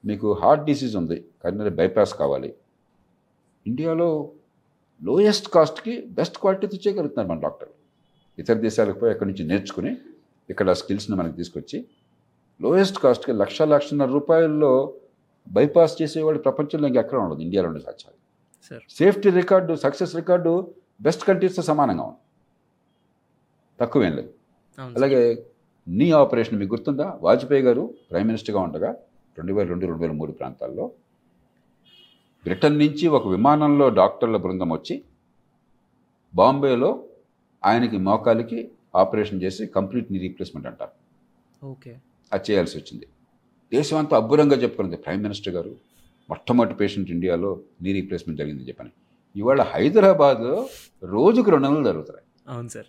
మీకు హార్ట్ డిసీజ్ ఉంది. కానీ బైపాస్ కావాలి. ఇండియాలో లోయెస్ట్ కాస్ట్కి బెస్ట్ క్వాలిటీతో చేయగలుగుతున్నారు మన డాక్టర్లు. ఇతర దేశాలకు పోయి అక్కడి నుంచి నేర్చుకుని ఇక్కడ స్కిల్స్ని మనకి తీసుకొచ్చి లోయెస్ట్ కాస్ట్కి లక్ష లక్షన్నర రూపాయల్లో బైపాస్ చేసేవాళ్ళు ప్రపంచంలో ఇంకెక్కడ ఉండదు ఇండియాలోనే సాధ్యాలు sir safety record success record best కంట్రీస్తో సమానంగా ఉంది. తక్కువేం లేదు. అలాగే నీ ఆపరేషన్ మీకు గుర్తుందా? వాజ్పేయి గారు ప్రైమ్ మినిస్టర్గా ఉండగా రెండు వేల రెండు రెండు వేల మూడు ప్రాంతాల్లో బ్రిటన్ నుంచి ఒక విమానంలో డాక్టర్ల బృందం వచ్చి బాంబేలో ఆయనకి మోకాలికి ఆపరేషన్ చేసి కంప్లీట్ నీ రీప్లేస్మెంట్ అంటారు. ఓకే. అది చేయాల్సి వచ్చింది. దేశం అంతా అబ్బురంగా చెప్పుకుంది. ప్రైమ్ మినిస్టర్ గారు మొట్టమొదటి పేషెంట్ ఇండియాలో నీ రీప్లేస్మెంట్ జరిగింది చెప్పని. ఇవాళ హైదరాబాద్లో రోజుకు రెండు నెలలు జరుగుతున్నాయి. అవును సార్.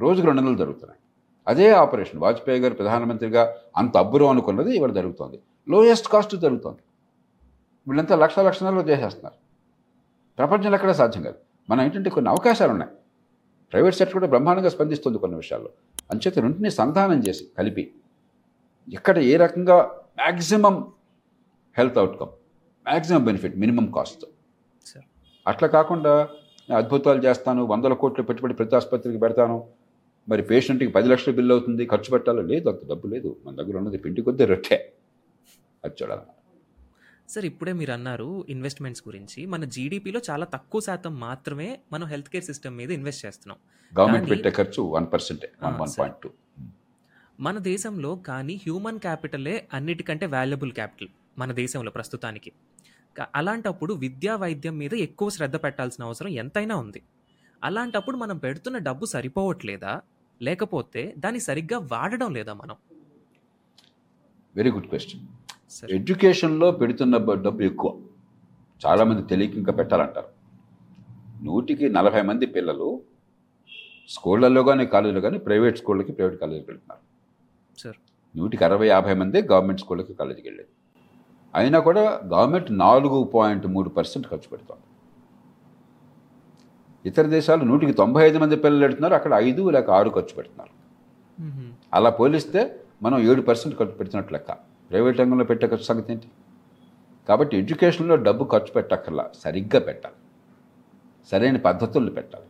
రోజుకు రెండు నెలలు జరుగుతున్నాయి. అదే ఆపరేషన్. వాజ్పేయి గారు ప్రధానమంత్రిగా అంత అబ్బురం అనుకున్నది ఇవాళ జరుగుతోంది. లోయెస్ట్ కాస్ట్ జరుగుతోంది. వీళ్ళంతా లక్ష లక్షణాల్లో చేసేస్తున్నారు. ప్రపంచంలో ఎక్కడ సాధ్యం కాదు. మనం ఏంటంటే కొన్ని అవకాశాలు ఉన్నాయి ప్రైవేట్ సెక్టర్ కూడా బ్రహ్మాండంగా స్పందిస్తుంది కొన్ని విషయాల్లో. అంచేత రెంటిని సంధానం చేసి కలిపి ఎక్కడ ఏ రకంగా maximum health outcome maximum benefit minimum cost sir అట్లా కాకుండా నేను అద్భుతాలు చేస్తాను వందల కోట్లు పెట్టుబడి ప్రతి ఆసుపత్రికి పెడతాను మరి పేషెంట్కి పది లక్షల బిల్లు అవుతుంది ఖర్చు పెట్టాలి లేదు అంత డబ్బు లేదు. మన దగ్గర ఉన్నది పిండి కొద్దీ రొట్టె. అది చూడాలి. సార్ ఇప్పుడే మీరు అన్నారు ఇన్వెస్ట్మెంట్స్ గురించి. మన జీడిపిలో చాలా తక్కువ శాతం మాత్రమే మనం హెల్త్ కేర్ సిస్టమ్ మీద ఇన్వెస్ట్ చేస్తున్నాం. గవర్నమెంట్ పెట్టే ఖర్చు వన్ పర్సెంటే వన్. Point two. మన దేశంలో కానీ హ్యూమన్ క్యాపిటలే అన్నిటికంటే వాల్యుబుల్ క్యాపిటల్ మన దేశంలో ప్రస్తుతానికి. అలాంటప్పుడు విద్యా వైద్యం మీద ఎక్కువ శ్రద్ధ పెట్టాల్సిన అవసరం ఎంతైనా ఉంది. అలాంటప్పుడు మనం పెడుతున్న డబ్బు సరిపోవట్లేదా? లేకపోతే దాన్ని సరిగ్గా వాడడం లేదా మనం? వెరీ గుడ్ క్వశ్చన్ ఎడ్యుకేషన్లో పెడుతున్న డబ్బు ఎక్కువ. చాలామంది తెలియక ఇంకా పెట్టాలంటారు. నూటికి నలభై మంది పిల్లలు స్కూళ్ళల్లో కానీ కాలేజీలో కానీ ప్రైవేట్ స్కూళ్ళకి ప్రైవేట్ కాలేజీకి వెళ్తున్నారు. సార్. నూటికి అరవై యాభై మంది గవర్నమెంట్ స్కూళ్ళకి కాలేజీకి వెళ్ళేది. అయినా కూడా గవర్నమెంట్ నాలుగు పాయింట్ మూడు పర్సెంట్ ఖర్చు పెడుతోంది. ఇతర దేశాలు నూటికి తొంభై ఐదు మంది పిల్లలు పెడుతున్నారు అక్కడ ఐదు లేక ఆరు ఖర్చు పెడుతున్నారు. అలా పోలిస్తే మనం ఏడు పర్సెంట్ ఖర్చు పెడుతున్నట్టు లెక్క. ప్రైవేట్ రంగంలో పెట్టే ఖర్చు సంగతి ఏంటి? కాబట్టి ఎడ్యుకేషన్లో డబ్బు ఖర్చు పెట్టక్కర్లా సరిగ్గా పెట్టాలి. సరైన పద్ధతుల్లో పెట్టాలి.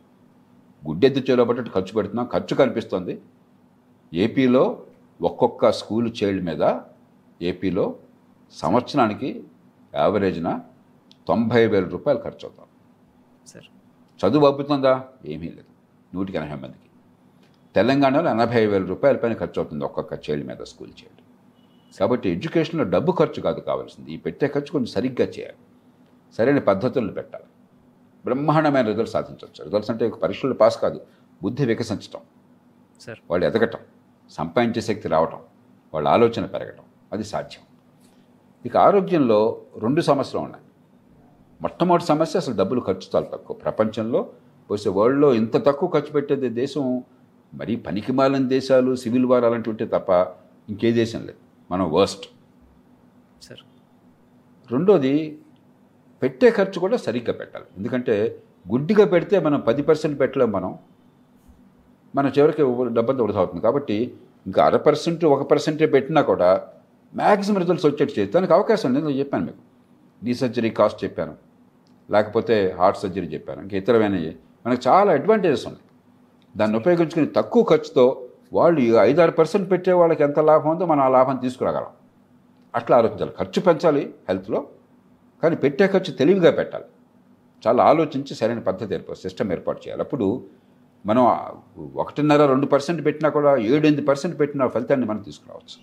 గుడ్డెద్దు చేలోపట్టు ఖర్చు పెడుతున్నాం ఖర్చు కనిపిస్తుంది. ఏపీలో ఒక్కొక్క స్కూల్ చైల్డ్ మీద ఏపీలో సంవత్సరానికి యావరేజ్న తొంభై వేల రూపాయలు ఖర్చు అవుతాం సార్. చదువు అబ్బుతుందా? ఏమీ లేదు. నూటికి ఎనభై మందికి. తెలంగాణలో ఎనభై వేల రూపాయల పైన ఖర్చు అవుతుంది ఒక్కొక్క చైల్డ్ మీద స్కూల్ చైల్డ్. కాబట్టి ఎడ్యుకేషన్లో డబ్బు ఖర్చు కాదు కావాల్సింది. ఈ పెట్టే ఖర్చు కొంచెం సరిగ్గా చేయాలి. సరైన పద్ధతుల్లో పెట్టాలి. బ్రహ్మాండమైన రిజల్ట్స్ సాధించవచ్చు. రిజల్ట్స్ అంటే పరీక్షలు పాస్ కాదు. బుద్ధి వికసించటం. సార్ వాళ్ళు ఎదగటం. సంపాదించే శక్తి రావటం. వాళ్ళ ఆలోచన పెరగటం. అది సాధ్యం. ఇక ఆరోగ్యంలో రెండు సమస్యలు ఉన్నాయి. మొట్టమొదటి సమస్య అసలు డబ్బులు ఖర్చు చాలా తక్కువ. ప్రపంచంలో పోసే వరల్డ్లో ఇంత తక్కువ ఖర్చు పెట్టేది దేశం. మరీ పనికిమాలిన దేశాలు సివిల్ వార్ అలాంటివి ఉంటే తప్ప ఇంకే దేశం లేదు. మనం వర్స్ట్ సార్ రెండోది పెట్టే ఖర్చు కూడా సరిగ్గా పెట్టాలి. ఎందుకంటే గుడ్డిగా పెడితే మనం పది పర్సెంట్ పెట్టలేం మనం. మన చివరికి డబ్బంతా వృధా అవుతుంది. కాబట్టి ఇంకా అర పర్సెంట్ ఒక పర్సెంటే పెట్టినా కూడా మ్యాక్సిమం రిజల్ట్స్ వచ్చేట్టు చేసి దానికి అవకాశం ఉంది నేను చెప్పాను మీకు. నీ సర్జరీ కాస్ట్ చెప్పాను. లేకపోతే హార్ట్ సర్జరీ చెప్పాను. ఇంకా ఇతరమైనవి. మనకు చాలా అడ్వాంటేజెస్ ఉన్నాయి. దాన్ని ఉపయోగించుకుని తక్కువ ఖర్చుతో వాళ్ళు ఐదారు పర్సెంట్ పెట్టే వాళ్ళకి ఎంత లాభం ఉందో మనం ఆ లాభం తీసుకురాగలం. అట్లా ఆలోచించాలి. ఖర్చు పెంచాలి హెల్త్లో కానీ పెట్టే ఖర్చు తెలివిగా పెట్టాలి. చాలా ఆలోచించి సరైన పద్ధతి ఏర్పాటు సిస్టమ్ ఏర్పాటు చేయాలి. అప్పుడు మనం ఒకటిన్నర రెండు పర్సెంట్ పెట్టినా కూడా ఏడు ఎనిమిది పర్సెంట్ పెట్టిన ఫలితాన్ని మనం తీసుకురావచ్చు.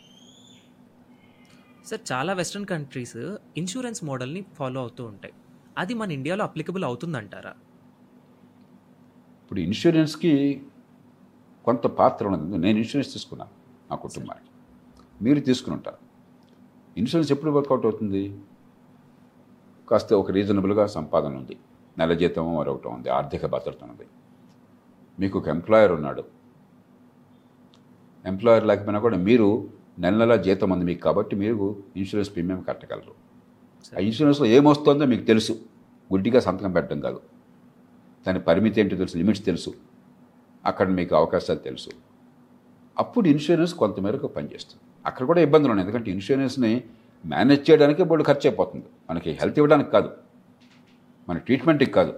సార్ చాలా వెస్ట్రన్ కంట్రీస్ ఇన్సూరెన్స్ మోడల్ని ఫాలో అవుతూ ఉంటాయి. అది మన ఇండియాలో అప్లికబుల్ అవుతుందంటారా? ఇప్పుడు ఇన్సూరెన్స్కి కొంత పాత్ర ఉన్నది. నేను ఇన్సూరెన్స్ తీసుకున్నాను నా కుటుంబానికి. మీరు తీసుకుని ఉంటారు. ఇన్సూరెన్స్ ఎప్పుడు వర్కౌట్ అవుతుంది? కాస్త ఒక రీజనబుల్గా సంపాదన ఉంది. నెల జీతం మరొకటి ఉంది. ఆర్థిక భద్రత ఉంది. మీకు ఒక ఎంప్లాయర్ ఉన్నాడు. ఎంప్లాయర్ లేకపోయినా కూడా మీరు నెల నెల జీతం ఉంది మీకు కాబట్టి మీరు ఇన్సూరెన్స్ ప్రీమియం కట్టగలరు. ఆ ఇన్సూరెన్స్లో ఏమొస్తుందో మీకు తెలుసు. గుడ్డిగా సంతకం పెట్టడం కాదు. దాని పరిమితి ఏంటో తెలుసు. లిమిట్స్ తెలుసు. అక్కడ మీకు అవకాశాలు తెలుసు. అప్పుడు ఇన్సూరెన్స్ కొంతమేరకు పనిచేస్తుంది. అక్కడ కూడా ఇబ్బందులు ఉన్నాయి. ఎందుకంటే ఇన్సూరెన్స్ని మేనేజ్ చేయడానికి బోర్డు ఖర్చు అయిపోతుంది. మనకి హెల్త్ ఇవ్వడానికి కాదు. మన ట్రీట్మెంట్కి కాదు.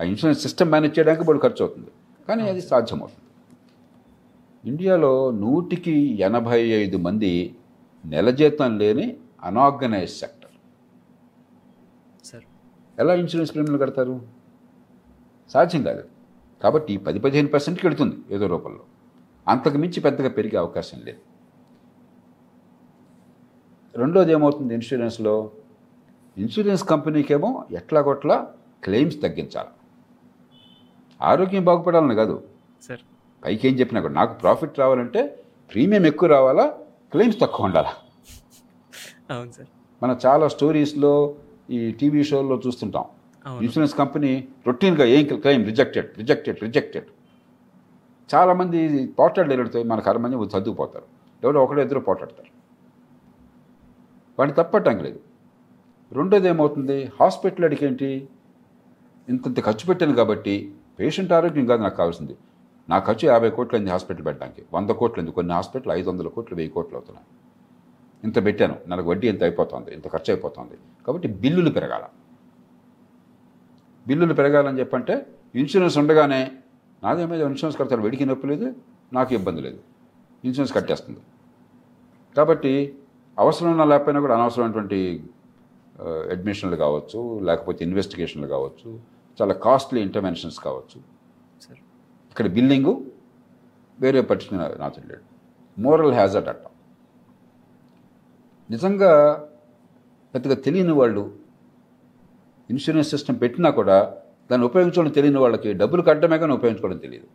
ఆ ఇన్సూరెన్స్ సిస్టమ్ మేనేజ్ చేయడానికి బోర్డు ఖర్చు అవుతుంది. కానీ అది సాధ్యమవుతుంది. ఇండియాలో నూటికి ఎనభై ఐదు మంది నెల జీతం లేని అనార్గనైజ్ సెక్టర్ సార్. ఎలా ఇన్సూరెన్స్ ప్రీమియంలు కడతారు? సాధ్యం కాదు. కాబట్టి పది పదిహేను పర్సెంట్కి వెళుతుంది ఏదో రూపంలో. అంతకు మించి పెద్దగా పెరిగే అవకాశం లేదు. రెండోది ఏమవుతుంది ఇన్సూరెన్స్లో? ఇన్సూరెన్స్ కంపెనీకేమో ఎట్లాగొట్లా క్లెయిమ్స్ తగ్గించాలి. ఆరోగ్యం బాగుపడాలని కాదు. సార్. పైకి ఏం చెప్పినా కూడా నాకు ప్రాఫిట్ రావాలంటే ప్రీమియం ఎక్కువ రావాలా క్లెయిమ్స్ తక్కువ ఉండాలా? అవును సార్. మన చాలా స్టోరీస్లో ఈ టీవీ షోల్లో చూస్తుంటాం. ఇన్సూరెన్స్ కంపెనీ రొటీన్గా ఏం క్లెయిమ్ రిజెక్టెడ్ రిజెక్టెడ్ రిజెక్టెడ్. చాలామంది పోట్లాడలేడితో మన కర్మని చదువుకుపోతారు ఎవరో ఒకడో ఇద్దరు పోట్లాడతారు. వాడిని తప్పట్టం లేదు. రెండోది ఏమవుతుంది? హాస్పిటల్ అడిగేంటి ఇంతంత ఖర్చు పెట్టాను కాబట్టి పేషెంట్ ఆరోగ్యం కాదు నాకు కావాల్సింది. నా ఖర్చు యాభై కోట్లు అయింది హాస్పిటల్ పెట్టడానికి. వంద కోట్లు అయింది. కొన్ని హాస్పిటల్ ఐదు వందల కోట్లు వెయ్యి కోట్లు అవుతున్నాయి. ఇంత పెట్టాను. నాకు వడ్డీ ఎంత అయిపోతుంది? ఇంత ఖర్చు అయిపోతుంది. కాబట్టి బిల్లులు పెరగాల. బిల్లులు పెరగాలని చెప్పంటే ఇన్సూరెన్స్ ఉండగానే నాదేమో ఇన్సూరెన్స్ కడతాను వెడికి నొప్పి లేదు నాకు ఇబ్బంది లేదు. ఇన్సూరెన్స్ కట్టేస్తుంది. కాబట్టి అవసరం ఉన్న లేకపోయినా కూడా అనవసరమైనటువంటి అడ్మిషన్లు కావచ్చు లేకపోతే ఇన్వెస్టిగేషన్లు కావచ్చు చాలా కాస్ట్లీ ఇంటర్వెన్షన్స్ కావచ్చు. సార్. ఇక్కడ బిల్డింగు వేరే పట్టించుకునే నాతో లేడు మోరల్ హ్యాజర్డ్ అంటాం నిజంగా పెద్దగా తెలియని వాళ్ళు ఇన్సూరెన్స్ సిస్టమ్ పెట్టినా కూడా దాన్ని ఉపయోగించుకోవడం తెలియని వాళ్ళకి డబ్బులు కట్టడమే కానీ ఉపయోగించుకోవడం తెలియదు.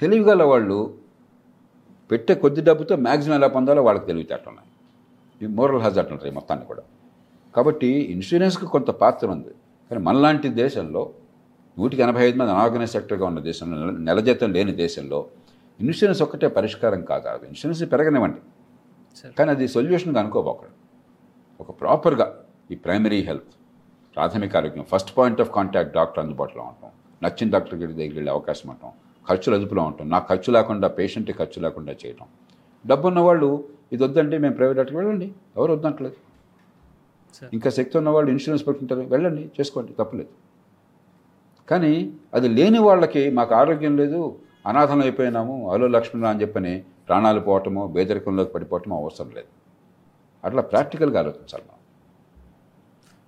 తెలివిగల వాళ్ళు పెట్టే కొద్ది డబ్బుతో మ్యాక్సిమం ఎలా పొందాలో వాళ్ళకి తెలివితేటలు ఉన్నాయి. ఈ మోరల్ హ్యాజర్డ్ అంటారు ఈ మొత్తాన్ని కూడా. కాబట్టి ఇన్సూరెన్స్కి కొంత పాత్ర ఉంది. కానీ మనలాంటి దేశంలో నూటికి ఎనభై ఐదు మంది అనార్గనైజ్ సెక్టర్గా ఉన్న దేశంలో నెల జీతం లేని దేశంలో ఇన్సూరెన్స్ ఒక్కటే పరిష్కారం కాదు. అది ఇన్సూరెన్స్ పెరగనివ్వండి. సార్. కానీ అది సొల్యూషన్గా అనుకోబోకండి. ఒక ప్రాపర్గా ఈ ప్రైమరీ హెల్త్ ప్రాథమిక ఆరోగ్యం. First point of contact doctor అందుబాటులో ఉంటాం. నచ్చిన డాక్టర్ దగ్గర దగ్గర వెళ్ళే అవకాశం ఉంటాం. ఖర్చులు అదుపులో ఉంటాం. నాకు ఖర్చు లేకుండా పేషెంట్ ఖర్చు లేకుండా చేయటం. డబ్బు ఉన్న వాళ్ళు ఇది వద్దంటే మేము ప్రైవేట్ డాక్టర్కి వెళ్ళండి. ఎవరు వద్దంటలేదు. ఇంకా శక్తి ఉన్న వాళ్ళు ఇన్సూరెన్స్ పెట్టుకుంటారు వెళ్ళండి చేసుకోండి తప్పలేదు. కానీ అది లేని వాళ్ళకి మాకు ఆరోగ్యం లేదు అనాథం అయిపోయినాము అలో లక్ష్మణ అని చెప్పని ప్రాణాలు పోవటమో బేదరికంలోకి పడిపోవటమో అవసరం లేదు. అట్లా ప్రాక్టికల్గా ఆలోచించాలి మనం.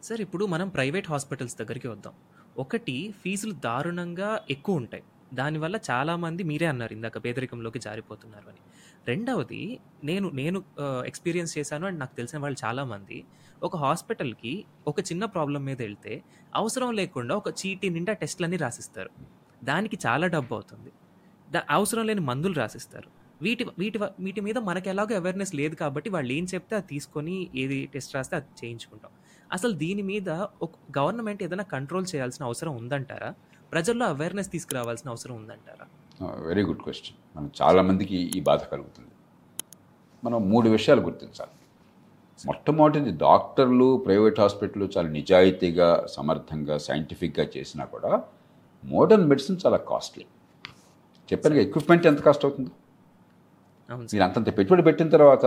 సార్ ఇప్పుడు మనం ప్రైవేట్ హాస్పిటల్స్ దగ్గరికి వద్దాం. ఒకటి ఫీజులు దారుణంగా ఎక్కువ ఉంటాయి. దానివల్ల చాలామంది మీరే అన్నారు ఇందాక పేదరికంలోకి జారిపోతున్నారు అని. రెండవది నేను నేను ఎక్స్పీరియన్స్ చేశాను అండ్ నాకు తెలిసిన వాళ్ళు చాలామంది ఒక హాస్పిటల్కి ఒక చిన్న ప్రాబ్లం మీద వెళ్తే అవసరం లేకుండా ఒక చీటీ నిండా టెస్ట్లన్నీ రాసిస్తారు. దానికి చాలా డబ్బు అవుతుంది. దా అవసరం లేని మందులు రాసిస్తారు. వీటి వీటి వీటి మీద మనకి ఎలాగో అవేర్నెస్ లేదు కాబట్టి వాళ్ళు ఏం చెప్తే అది తీసుకొని ఏది టెస్ట్ రాస్తే అది చేయించుకుంటాం. అసలు దీని మీద ఒక గవర్నమెంట్ ఏదైనా కంట్రోల్ చేయాల్సిన అవసరం ఉందంటారా? ప్రజల్లో అవేర్నెస్ తీసుకురావాల్సిన అవసరం ఉందంటారా? వెరీ గుడ్ క్వశ్చన్ మనం చాలామందికి ఈ బాధ కలుగుతుంది. మనం మూడు విషయాలు గుర్తించాలి. మొట్టమొదటిది డాక్టర్లు ప్రైవేట్ హాస్పిటల్ చాలా నిజాయితీగా సమర్థంగా సైంటిఫిక్గా చేసినా కూడా మోడర్న్ మెడిసిన్ చాలా కాస్ట్లీ చెప్పాను ఎక్విప్మెంట్ ఎంత కాస్ట్ అవుతుంది? మీరు అంతంత పెట్టుబడి పెట్టిన తర్వాత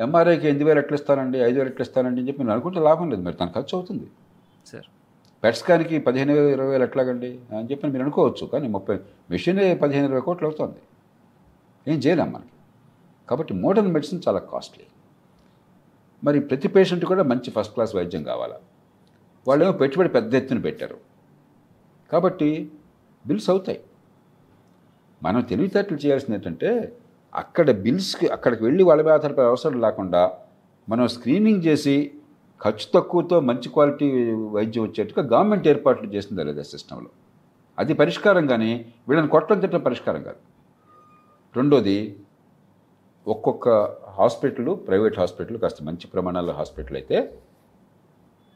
ఎంఆర్ఐకి ఎనిమిది వేలు ఎట్లా ఇస్తానండి ఐదు వేలు ఎట్లా ఇస్తానండి అని చెప్పి మీరు అనుకుంటే లాభం లేదు. మరి దాని ఖర్చు అవుతుంది. సార్. పెట్ స్కాన్కి పదిహేను వేలు ఇరవై వేలు ఎట్లాగండి? అని చెప్పి మీరు అనుకోవచ్చు కానీ ముప్పై మెషిన్ పదిహేను ఇరవై కోట్లు అవుతుంది. ఏం చేయలేం మనకి. కాబట్టి మోడర్న్ మెడిసిన్ చాలా కాస్ట్లీ. మరి ప్రతి పేషెంట్ కూడా మంచి ఫస్ట్ క్లాస్ వైద్యం కావాలా? వాళ్ళేమో పెట్టుబడి పెద్ద ఎత్తున పెట్టారు. కాబట్టి బిల్స్ అవుతాయి. మనం తెలివితేటలు చేయాల్సింది ఏంటంటే అక్కడ బిల్స్కి అక్కడికి వెళ్ళి వాళ్ళ ఆధారపడే అవసరం లేకుండా మనం స్క్రీనింగ్ చేసి ఖర్చు తక్కువతో మంచి క్వాలిటీ వైద్యం వచ్చేట్టుగా గవర్నమెంట్ ఏర్పాట్లు చేసింది లేదా సిస్టంలో అది పరిష్కారం కానీ వీళ్ళని కొట్టడం తిట్టడం పరిష్కారం కాదు. రెండోది ఒక్కొక్క హాస్పిటల్ ప్రైవేట్ హాస్పిటల్ కాస్త మంచి ప్రమాణాల హాస్పిటల్ అయితే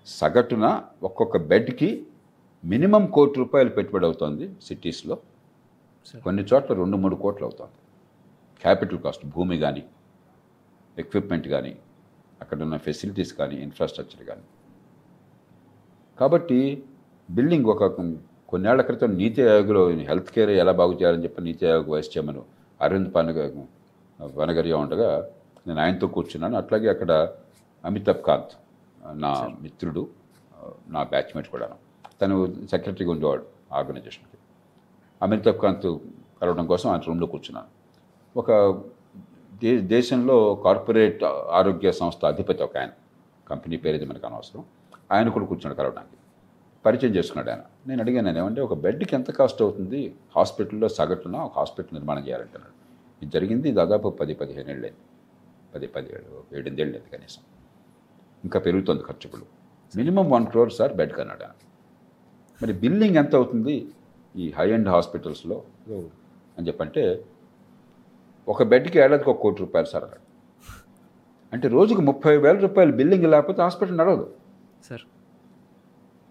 సగటున ఒక్కొక్క బెడ్కి మినిమం కోటి రూపాయలు పెట్టుబడి అవుతుంది సిటీస్లో. కొన్ని చోట్ల రెండు మూడు కోట్లు అవుతుంది. క్యాపిటల్ కాస్ట్ భూమి కానీ ఎక్విప్మెంట్ కానీ అక్కడ ఉన్న ఫెసిలిటీస్ కానీ ఇన్ఫ్రాస్ట్రక్చర్ కానీ కాబట్టి బిల్డింగ్ ఒక కొన్నేళ్ళ క్రితం నీతి ఆయోగ్లో హెల్త్ కేర్ ఎలా బాగు చేయాలని చెప్పి నీతి ఆయోగ్ వైస్ చైర్మన్ అరవింద్ పనగ వనగరియా ఉండగా నేను ఆయనతో కూర్చున్నాను. అట్లాగే అక్కడ అమితాబ్ కాంత్ నా మిత్రుడు నా బ్యాచ్మేట్ కూడా తను సెక్రటరీగా ఉండేవాడు ఆర్గనైజేషన్కి. అమితాబ్ కాంత్ కలవడం కోసం ఆయన రూమ్లో కూర్చున్నాను. ఒక దే దేశంలో కార్పొరేట్ ఆరోగ్య సంస్థ అధిపతి ఒక ఆయన. కంపెనీ పేరు ఇది మనకు అనవసరం. ఆయన కూడా కూర్చున్నాడు కలవడానికి. పరిచయం చేసుకున్నాడు ఆయన. నేను అడిగాను నేను ఏమంటే ఒక బెడ్కి ఎంత కాస్ట్ అవుతుంది? హాస్పిటల్లో సగటున ఒక హాస్పిటల్ నిర్మాణం చేయాలంటున్నాడు. ఇది జరిగింది దాదాపు పది పదిహేను ఏళ్ళు పది పదిహేడు ఏళ్ళు ఏడెనిమిది ఏళ్ళు కనీసం. ఇంకా పెరుగుతుంది ఖర్చు minimum one crore sir bed కన్నాడు ఆయన. మరి బిల్లింగ్ ఎంత అవుతుంది? ఈ హై అండ్ హాస్పిటల్స్లో అని చెప్పంటే ఒక బెడ్కి ఏడాదికి ఒక కోటి రూపాయలు సార్ అన్నాడు అంటే రోజుకు ముప్పై వేల రూపాయలు బిల్లింగ్ లేకపోతే హాస్పిటల్ నడవదు. సార్.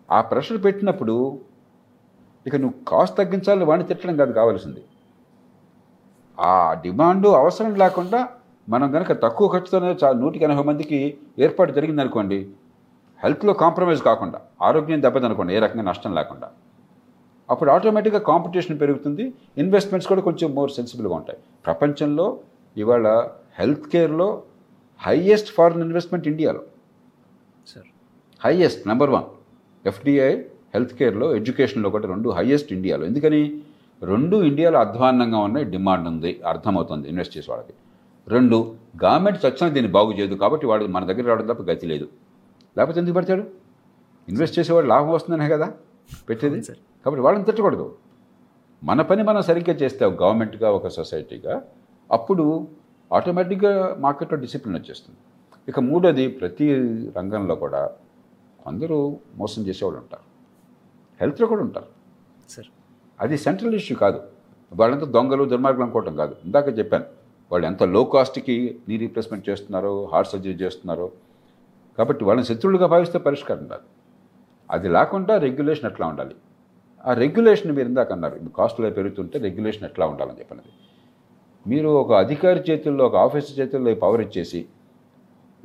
ఆ ప్రెషర్ పెట్టినప్పుడు ఇక నువ్వు కాస్ట్ తగ్గించాలని వాడిని తిట్టడం కాదు కావాల్సింది. ఆ డిమాండ్ అవసరం లేకుండా మనం కనుక తక్కువ ఖర్చుతోనే చా నూటికి ఎనభై మందికి ఏర్పాటు జరిగిందనుకోండి హెల్త్లో కాంప్రమైజ్ కాకుండా ఆరోగ్యం దెబ్బతనుకోండి ఏ రకంగా నష్టం లేకుండా. అప్పుడు ఆటోమేటిక్గా కాంపిటీషన్ పెరుగుతుంది. ఇన్వెస్ట్మెంట్స్ కూడా కొంచెం మోర్ సెన్సిబుల్గా ఉంటాయి. ప్రపంచంలో ఇవాళ హెల్త్ కేర్లో హైయెస్ట్ ఫారిన్ ఇన్వెస్ట్మెంట్ ఇండియాలో sir highest number one FDI health కేర్లో ఎడ్యుకేషన్లో కూడా రెండు హైయెస్ట్ ఇండియాలో ఎందుకని? రెండు ఇండియాలో అధ్వాన్నంగా ఉన్నాయి డిమాండ్ ఉంది అర్థమవుతుంది ఇన్వెస్ట్ చేసే వాళ్ళకి. రెండు గవర్నమెంట్ చచ్చిన దీన్ని బాగు చేయదు కాబట్టి వాడు మన దగ్గర రావడం తప్ప గతి లేదు. లేకపోతే ఎందుకు పెడతాడు? ఇన్వెస్ట్ చేసేవాడు లాభం వస్తుందనే కదా. పెట్టేది. కాబట్టి వాళ్ళని తిట్టకూడదు. మన పని మనం సరిగ్గా చేస్తే ఒక గవర్నమెంట్గా ఒక సొసైటీగా అప్పుడు ఆటోమేటిక్గా మార్కెట్లో డిసిప్లిన్ వచ్చేస్తుంది. ఇక మూడోది ప్రతి రంగంలో కూడా అందరూ మోసం చేసేవాళ్ళు ఉంటారు. హెల్త్లో కూడా ఉంటారు. సార్. అది సెంట్రల్ ఇష్యూ కాదు. వాళ్ళంతా దొంగలు దుర్మార్గులు అనుకోవటం కాదు. ఇందాక చెప్పాను వాళ్ళు ఎంత లో కాస్ట్కి నీ రీప్లేస్మెంట్ చేస్తున్నారో హార్ట్ సర్జరీ చేస్తున్నారో కాబట్టి వాళ్ళని శత్రువులుగా భావిస్తే పరిష్కారం రాదు అది లేకుండా రెగ్యులేషన్ ఎట్లా ఉండాలి? ఆ రెగ్యులేషన్ మీరు ఇందాక అన్నారు కాస్టులు పెరుగుతుంటే రెగ్యులేషన్ ఎట్లా ఉండాలని చెప్పినది. మీరు ఒక అధికారి చేతుల్లో ఒక ఆఫీసర్ చేతుల్లో పవర్ ఇచ్చేసి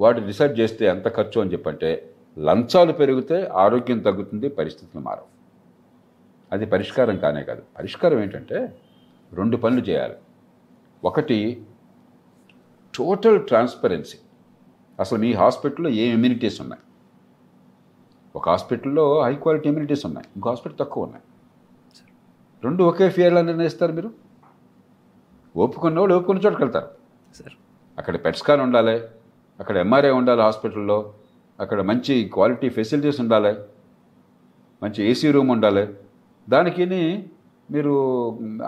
వాటి రీసెర్చ్ చేస్తే ఎంత ఖర్చు అని చెప్పంటే లంచాలు పెరిగితే ఆరోగ్యం తగ్గుతుంది పరిస్థితులు మారవు. అది పరిష్కారం కానే కాదు. పరిష్కారం ఏంటంటే రెండు పనులు చేయాలి. ఒకటి టోటల్ ట్రాన్స్పరెన్సీ అసలు మీ హాస్పిటల్లో ఏ ఎమ్యూనిటీస్ ఉన్నాయి? ఒక హాస్పిటల్లో హై క్వాలిటీ ఎమ్యూనిటీస్ ఉన్నాయి ఇంకో హాస్పిటల్ తక్కువ ఉన్నాయి. రెండు ఒకే ఫియర్లో నిర్ణయిస్తారు మీరు? ఒప్పుకున్న వాళ్ళు ఒప్పుకున్న చోటుకి వెళ్తారు. సార్. అక్కడ పెట్ స్కాన్ ఉండాలి అక్కడ ఎంఆర్ఐ ఉండాలి హాస్పిటల్లో అక్కడ మంచి క్వాలిటీ ఫెసిలిటీస్ ఉండాలి మంచి ఏసీ రూమ్ ఉండాలి. దానికి మీరు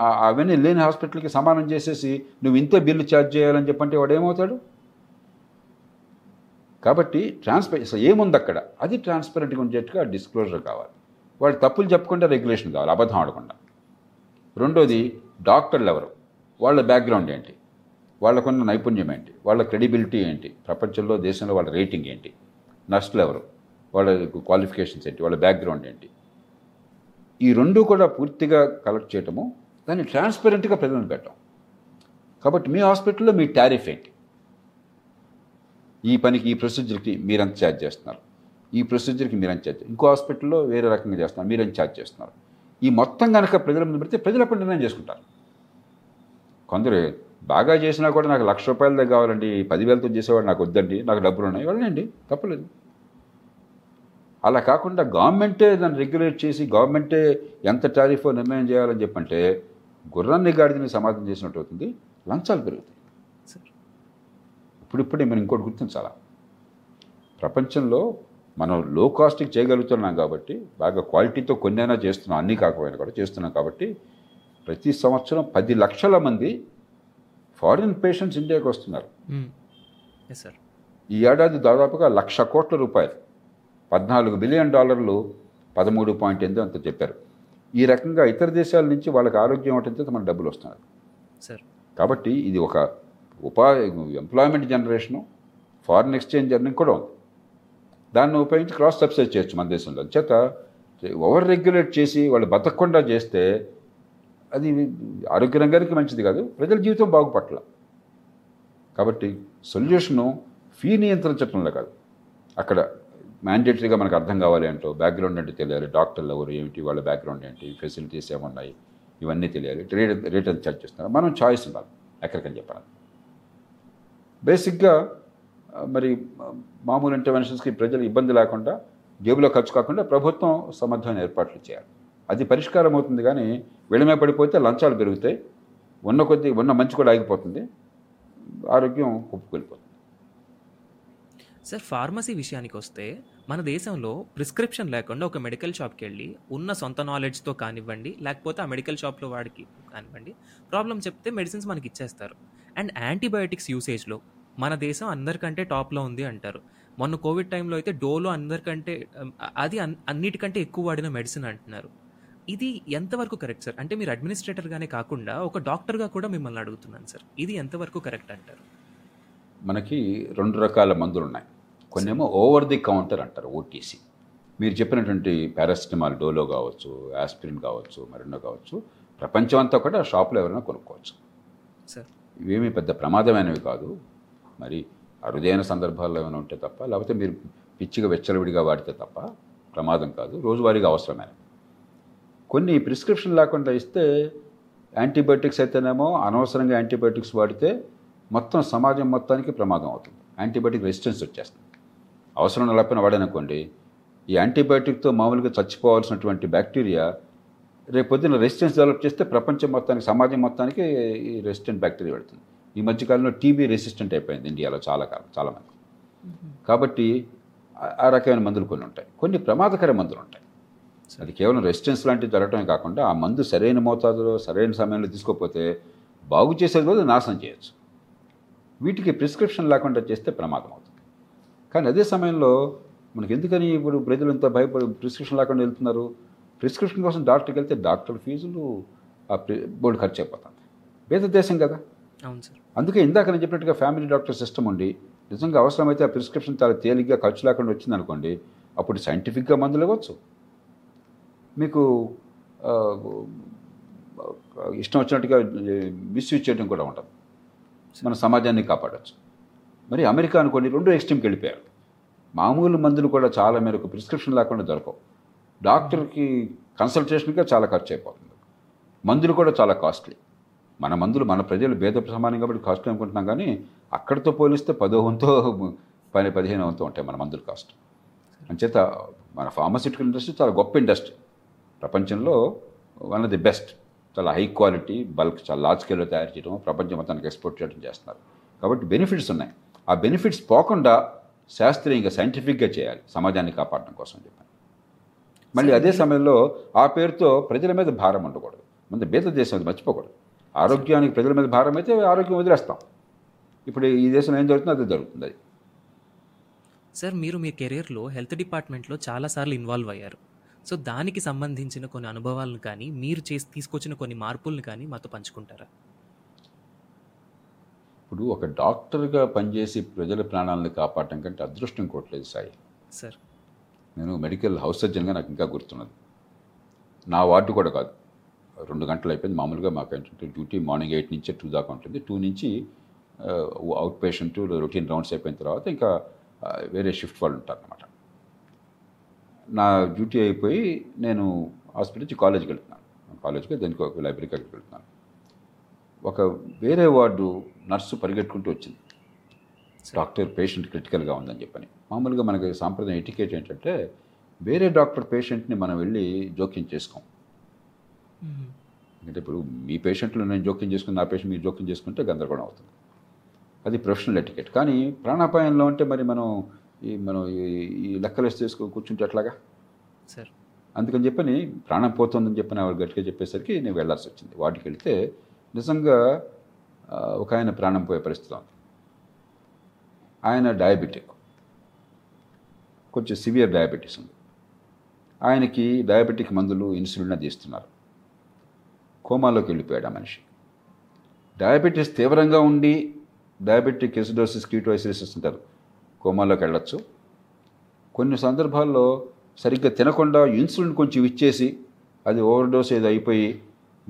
అవన్నీ లేని హాస్పిటల్కి సమానం చేసేసి నువ్వు ఇంత బిల్లు ఛార్జ్ చేయాలని చెప్పంటే వాడు ఏమవుతాడు? కాబట్టి ట్రాన్స్పరె అసలు ఏముంది అక్కడ? అది ట్రాన్స్పరెంట్గా ఉండేట్టుగా డిస్క్లోజర్ కావాలి. వాళ్ళు తప్పులు చెప్పకుండా రెగ్యులేషన్ కావాలి అబద్ధం ఆడకుండా. రెండోది డాక్టర్లు ఎవరు? వాళ్ళ బ్యాక్గ్రౌండ్ ఏంటి? వాళ్ళకున్న నైపుణ్యం ఏంటి? వాళ్ళ క్రెడిబిలిటీ ఏంటి? ప్రపంచంలో దేశంలో వాళ్ళ రేటింగ్ ఏంటి? నర్సులు ఎవరు? వాళ్ళ క్వాలిఫికేషన్స్ ఏంటి? వాళ్ళ బ్యాక్గ్రౌండ్ ఏంటి? ఈ రెండు కూడా పూర్తిగా కలెక్ట్ చేయటము దాన్ని ట్రాన్స్పరెంట్గా ప్రజలను పెట్టడం కాబట్టి మీ హాస్పిటల్లో మీ టారిఫ్ ఏంటి? ఈ పనికి ఈ ప్రొసీజర్కి మీరెంత ఛార్జ్ చేస్తున్నారు. ఈ ప్రొసీజర్కి మీరెంత ఛార్జ్ ఇంకో హాస్పిటల్లో వేరే రకంగా చేస్తున్నారు. మీరెంత ఛార్జ్ చేస్తున్నారు. ఈ మొత్తం కనుక ప్రజల ముందు పెడితే ప్రజలు అప్పుడు నిర్ణయం చేసుకుంటారు. కొందరు బాగా చేసినా కూడా నాకు లక్ష రూపాయలదే కావాలండి పదివేలతో చేసేవాడు నాకు వద్దండి నాకు డబ్బులు ఉన్నాయి వెళ్ళండి తప్పలేదు. అలా కాకుండా గవర్నమెంటే దాన్ని రెగ్యులేట్ చేసి గవర్నమెంటే ఎంత టారిఫో నిర్ణయం చేయాలని చెప్పంటే గుర్రాన్ని గాడిదని సమాధానం చేసినట్టు అవుతుంది లంచాలు పెరుగుతాయి. ఇప్పుడిప్పుడే మనం ఇంకోటి గుర్తించాలా? ప్రపంచంలో మనం లో కాస్ట్కి చేయగలుగుతున్నాం కాబట్టి బాగా క్వాలిటీతో కొన్నైనా చేస్తున్నాం అన్నీ కాకపోయినా కూడా చేస్తున్నాం కాబట్టి ప్రతి సంవత్సరం పది లక్షల మంది ఫారిన్ పేషెంట్స్ ఇండియాకి వస్తున్నారు. సార్ ఈ ఏడాది దాదాపుగా లక్ష కోట్ల రూపాయలు. పద్నాలుగు బిలియన్ డాలర్లు పదమూడు పాయింట్ ఎనిమిది అంత చెప్పారు. ఈ రకంగా ఇతర దేశాల నుంచి వాళ్ళకి ఆరోగ్యం అవటంతో మన డబ్బులు వస్తున్నారు. సార్ కాబట్టి ఇది ఒక ఉపాధి employment generation foreign exchange earning కూడా ఉంది. దాన్ని ఉపయోగించి క్రాస్ సబ్సిడైజ్ చేయొచ్చు మన దేశంలో. చేత ఓవర్ రెగ్యులేట్ చేసి వాళ్ళు బతకకుండా చేస్తే అది ఆరోగ్య రంగానికి మంచిది కాదు ప్రజల జీవితం బాగుపట్ల. కాబట్టి సొల్యూషను ఫీ నియంత్రణ చట్టంలో కాదు. అక్కడ మ్యాండేటరీగా మనకు అర్థం కావాలి అంటూ బ్యాక్గ్రౌండ్ అంటే తెలియాలి డాక్టర్లు ఎవరు ఏమిటి వాళ్ళ బ్యాక్గ్రౌండ్ ఏంటి ఫెసిలిటీస్ ఏమున్నాయి ఇవన్నీ తెలియాలి. రేట్ రేట్ ఎంత ఛార్జ్ చేస్తున్నారు. మనం చాయిస్ ఉండాలి ఎక్కడికని చెప్పాలి బేసిక్గా మరి మామూలు ఇంటర్వెన్షన్స్కి ప్రజలు ఇబ్బంది లేకుండా జేబులో ఖర్చు కాకుండా ప్రభుత్వం సమర్థమైన ఏర్పాట్లు చేయాలి. అది పరిష్కారం అవుతుంది కానీ విడమే పడిపోతే లంచాలు పెరుగుతాయి. ఉన్న కొద్ది ఉన్న మంచి కూడా ఆగిపోతుంది. ఆరోగ్యం కుప్పుకెళ్ళిపోతుంది సార్ ఫార్మసీ విషయానికి వస్తే మన దేశంలో ప్రిస్క్రిప్షన్ లేకుండా ఒక మెడికల్ షాప్కి వెళ్ళి ఉన్న సొంత నాలెడ్జ్తో కానివ్వండి లేకపోతే ఆ మెడికల్ షాప్లో వాడికి కానివ్వండి ప్రాబ్లం చెప్తే మెడిసిన్స్ మనకి ఇచ్చేస్తారు అండ్ యాంటీబయాటిక్స్ యూసేజ్లో మన దేశం అందరికంటే టాప్లో ఉంది అంటారు. మొన్న కోవిడ్ టైంలో అయితే డోలో అందరికంటే అది అన్- అన్నిటికంటే ఎక్కువ వాడిన మెడిసిన్ అంటున్నారు. ఇది ఎంతవరకు కరెక్ట్ సార్? అంటే మీరు అడ్మినిస్ట్రేటర్గానే కాకుండా ఒక డాక్టర్గా కూడా మిమ్మల్ని అడుగుతున్నాను సార్. ఇది ఎంతవరకు కరెక్ట్ అంటారు? మనకి రెండు రకాల మందులు ఉన్నాయి కొన్నేమో ఓవర్ ది కౌంటర్ అంటారు ఓటీసీ. మీరు చెప్పినటువంటి పారాసిటమాల్ డోలో కావచ్చు ఆస్పిరిన్ కావచ్చు మరెన్నో కావచ్చు ప్రపంచం అంతా కూడా షాప్లో ఎవరైనా కొనుక్కోవచ్చు. సార్. ఇవేమీ పెద్ద ప్రమాదమైనవి కాదు. మరి అరుదైన సందర్భాల్లో ఏమైనా ఉంటే తప్ప లేకపోతే మీరు పిచ్చిగా వెచ్చలవిడిగా వాడితే తప్ప ప్రమాదం కాదు. రోజువారీగా అవసరమైన కొన్ని ప్రిస్క్రిప్షన్ లేకుండా ఇస్తే యాంటీబయాటిక్స్ అయితేనేమో అనవసరంగా యాంటీబయాటిక్స్ వాడితే మొత్తం సమాజం మొత్తానికి ప్రమాదం అవుతుంది. యాంటీబయాటిక్ రెసిస్టెన్స్ వచ్చేస్తుంది. అవసరం లేకపోయినా వాడనుకోండి ఈ యాంటీబయాటిక్తో మామూలుగా చచ్చిపోవాల్సినటువంటి బ్యాక్టీరియా రేపు పొద్దున్న రెసిస్టెన్స్ డెవలప్ చేస్తే ప్రపంచం మొత్తానికి సమాజం మొత్తానికి ఈ రెసిస్టెంట్ బ్యాక్టీరియా పెడుతుంది. ఈ మధ్యకాలంలో టీబీ రెసిస్టెంట్ అయిపోయింది ఇండియాలో చాలా కాలం చాలా మంది. కాబట్టి ఆ- ఆ రకమైన మందులు కొన్ని ఉంటాయి. కొన్ని ప్రమాదకర మందులు ఉంటాయి. అది కేవలం రెసిస్టెన్స్ లాంటివి జరగటమే కాకుండా ఆ మందు సరైన మోతాదులో సరైన సమయంలో తీసుకోకపోతే బాగు చేసేది బదులు నాశనం చేయొచ్చు. వీటికి ప్రిస్క్రిప్షన్ లేకుండా చేస్తే ప్రమాదం అవుతుంది. కానీ అదే సమయంలో మనకి ఎందుకని ఇప్పుడు ప్రజలు ఇంత భయపడి ప్రిస్క్రిప్షన్ లేకుండా వెళ్తున్నారు? ప్రిస్క్రిప్షన్ కోసం డాక్టర్కి వెళ్తే డాక్టర్ ఫీజులు ఆ ప్రి- బోర్డు ఖర్చు అయిపోతుంది. పేద దేశం కదా. అవును సార్. అందుకే ఇందాక నేను చెప్పినట్టుగా ఫ్యామిలీ డాక్టర్ సిస్టమ్ ఉండి నిజంగా అవసరమైతే ఆ ప్రిస్క్రిప్షన్ చాలా తేలిగ్గా ఖర్చు లేకుండా వచ్చిందనుకోండి అప్పుడు సైంటిఫిక్గా మందులు ఇవ్వచ్చు. మీకు ఇష్టం వచ్చినట్టుగా మిస్యూజ్ చేయడం కూడా ఉంటుంది మన సమాజాన్ని కాపాడచ్చు. మరి అమెరికా అనుకోండి రెండు ఎక్స్ట్రీమ్కి వెళ్ళిపోయారు. మామూలు మందులు కూడా చాలా మేరకు ప్రిస్క్రిప్షన్ లేకుండా దొరకవు. డాక్టర్కి కన్సల్టేషన్గా చాలా ఖర్చు అయిపోతుంది మందులు కూడా చాలా కాస్ట్లీ. మన మందులు మన ప్రజలు భేద సమానం కాబట్టి కాస్ట్లీ అనుకుంటున్నాం కానీ అక్కడితో పోలిస్తే పదో వంతో పది పదిహేను వంతో ఉంటాయి మన మందుల కాస్ట్. అంచేత మన ఫార్మస్యూటికల్ ఇండస్ట్రీ చాలా గొప్ప ఇండస్ట్రీ. ప్రపంచంలో వన్ ఆఫ్ ది బెస్ట్. చాలా హై క్వాలిటీ బల్క్ చాలా లార్జ్ స్కేల్లో తయారు చేయడం ప్రపంచం మొత్తానికి ఎక్స్పోర్ట్ చేయడం చేస్తున్నారు. కాబట్టి బెనిఫిట్స్ ఉన్నాయి. ఆ బెనిఫిట్స్ పోకుండా శాస్త్రీయంగా సైంటిఫిక్గా చేయాలి. సమాజాన్ని కాపాడడం కోసం చెప్పాను. మళ్ళీ అదే సమయంలో ఆ పేరుతో ప్రజల మీద భారం ఉండకూడదు. మన బీద దేశం అది మర్చిపోకూడదు. ఆరోగ్యానికి ప్రజల మీద భారం అయితే ఆరోగ్యం వదిలేస్తాం. ఇప్పుడు ఈ దేశంలో ఏం జరుగుతుందో అదే జరుగుతుంది. అది సార్ మీరు మీ కెరీర్లో హెల్త్ డిపార్ట్మెంట్లో చాలాసార్లు ఇన్వాల్వ్ అయ్యారు. సో దానికి సంబంధించిన కొన్ని అనుభవాలను కానీ మీరు చేసి తీసుకొచ్చిన కొన్ని మార్పులను కానీ మాతో పంచుకుంటారా? ఇప్పుడు ఒక డాక్టర్గా పనిచేసి ప్రజల ప్రాణాలను కాపాడటం కంటే అదృష్టం ఇంకోట్లేదు సాయి. సార్ నేను మెడికల్ హౌస్ సర్జన్గా నాకు ఇంకా గుర్తున్నది. నా వార్డు కూడా కాదు. రెండు గంటలు అయిపోయింది. మామూలుగా మాకు ఏంటంటే డ్యూటీ మార్నింగ్ ఎయిట్ నుంచి టూ దాకా ఉంటుంది. టూ నుంచి అవుట్ పేషెంట్ రొటీన్ రౌండ్స్ అయిపోయిన తర్వాత ఇంకా వేరే షిఫ్ట్ వాళ్ళు ఉంటారు అనమాట నా డ్యూటీ అయిపోయి నేను హాస్పిటల్ నుంచి కాలేజ్కి వెళ్తున్నాను. కాలేజ్కి దానికి ఒక లైబ్రరీకి వెళ్తున్నాను. ఒక వేరే వార్డు నర్సు పరిగెట్టుకుంటూ వచ్చింది. డాక్టర్ పేషెంట్ క్రిటికల్గా ఉందని చెప్పని. మామూలుగా మనకి సాంప్రదాయం ఎటికేట్ ఏంటంటే వేరే డాక్టర్ పేషెంట్ని మనం వెళ్ళి జోక్యం చేసుకోం. అంటే ఇప్పుడు మీ పేషెంట్లు నేను జోక్యం చేసుకుని నా పేషెంట్ మీరు జోక్యం చేసుకుంటే గందరగోళం అవుతుంది. అది ప్రొఫెషనల్ ఎటికెట్. కానీ ప్రాణాపాయంలో ఉంటే మరి మనం ఈ మనం ఈ- లెక్కలు చేసుకుని కూర్చుంటే ఎట్లాగా? సార్. అందుకని చెప్పని ప్రాణం పోతుందని చెప్పని ఆవిడ గట్టిగా చెప్పేసరికి నేను వెళ్ళాల్సి వచ్చింది. వాటికి వెళ్తే నిజంగా ఒక ఆయన ప్రాణం పోయే పరిస్థితి ఉంది. ఆయన డయాబెటిక్ కొంచెం సివియర్ డయాబెటీస్ ఉంది. ఆయనకి డయాబెటిక్ మందులు ఇన్సులిన్ అది ఇస్తున్నారు కోమాలోకి వెళ్ళిపోయాడు ఆ మనిషి. డయాబెటీస్ తీవ్రంగా ఉండి డయాబెటిక్ ఎసిడోసిస్ కీటోసిస్ ఉంటారు. కోమాలోకి వెళ్ళొచ్చు. కొన్ని సందర్భాల్లో సరిగ్గా తినకుండా ఇన్సులిన్ కొంచెం ఇచ్చేసి అది ఓవర్ డోస్ ఏదో అయిపోయి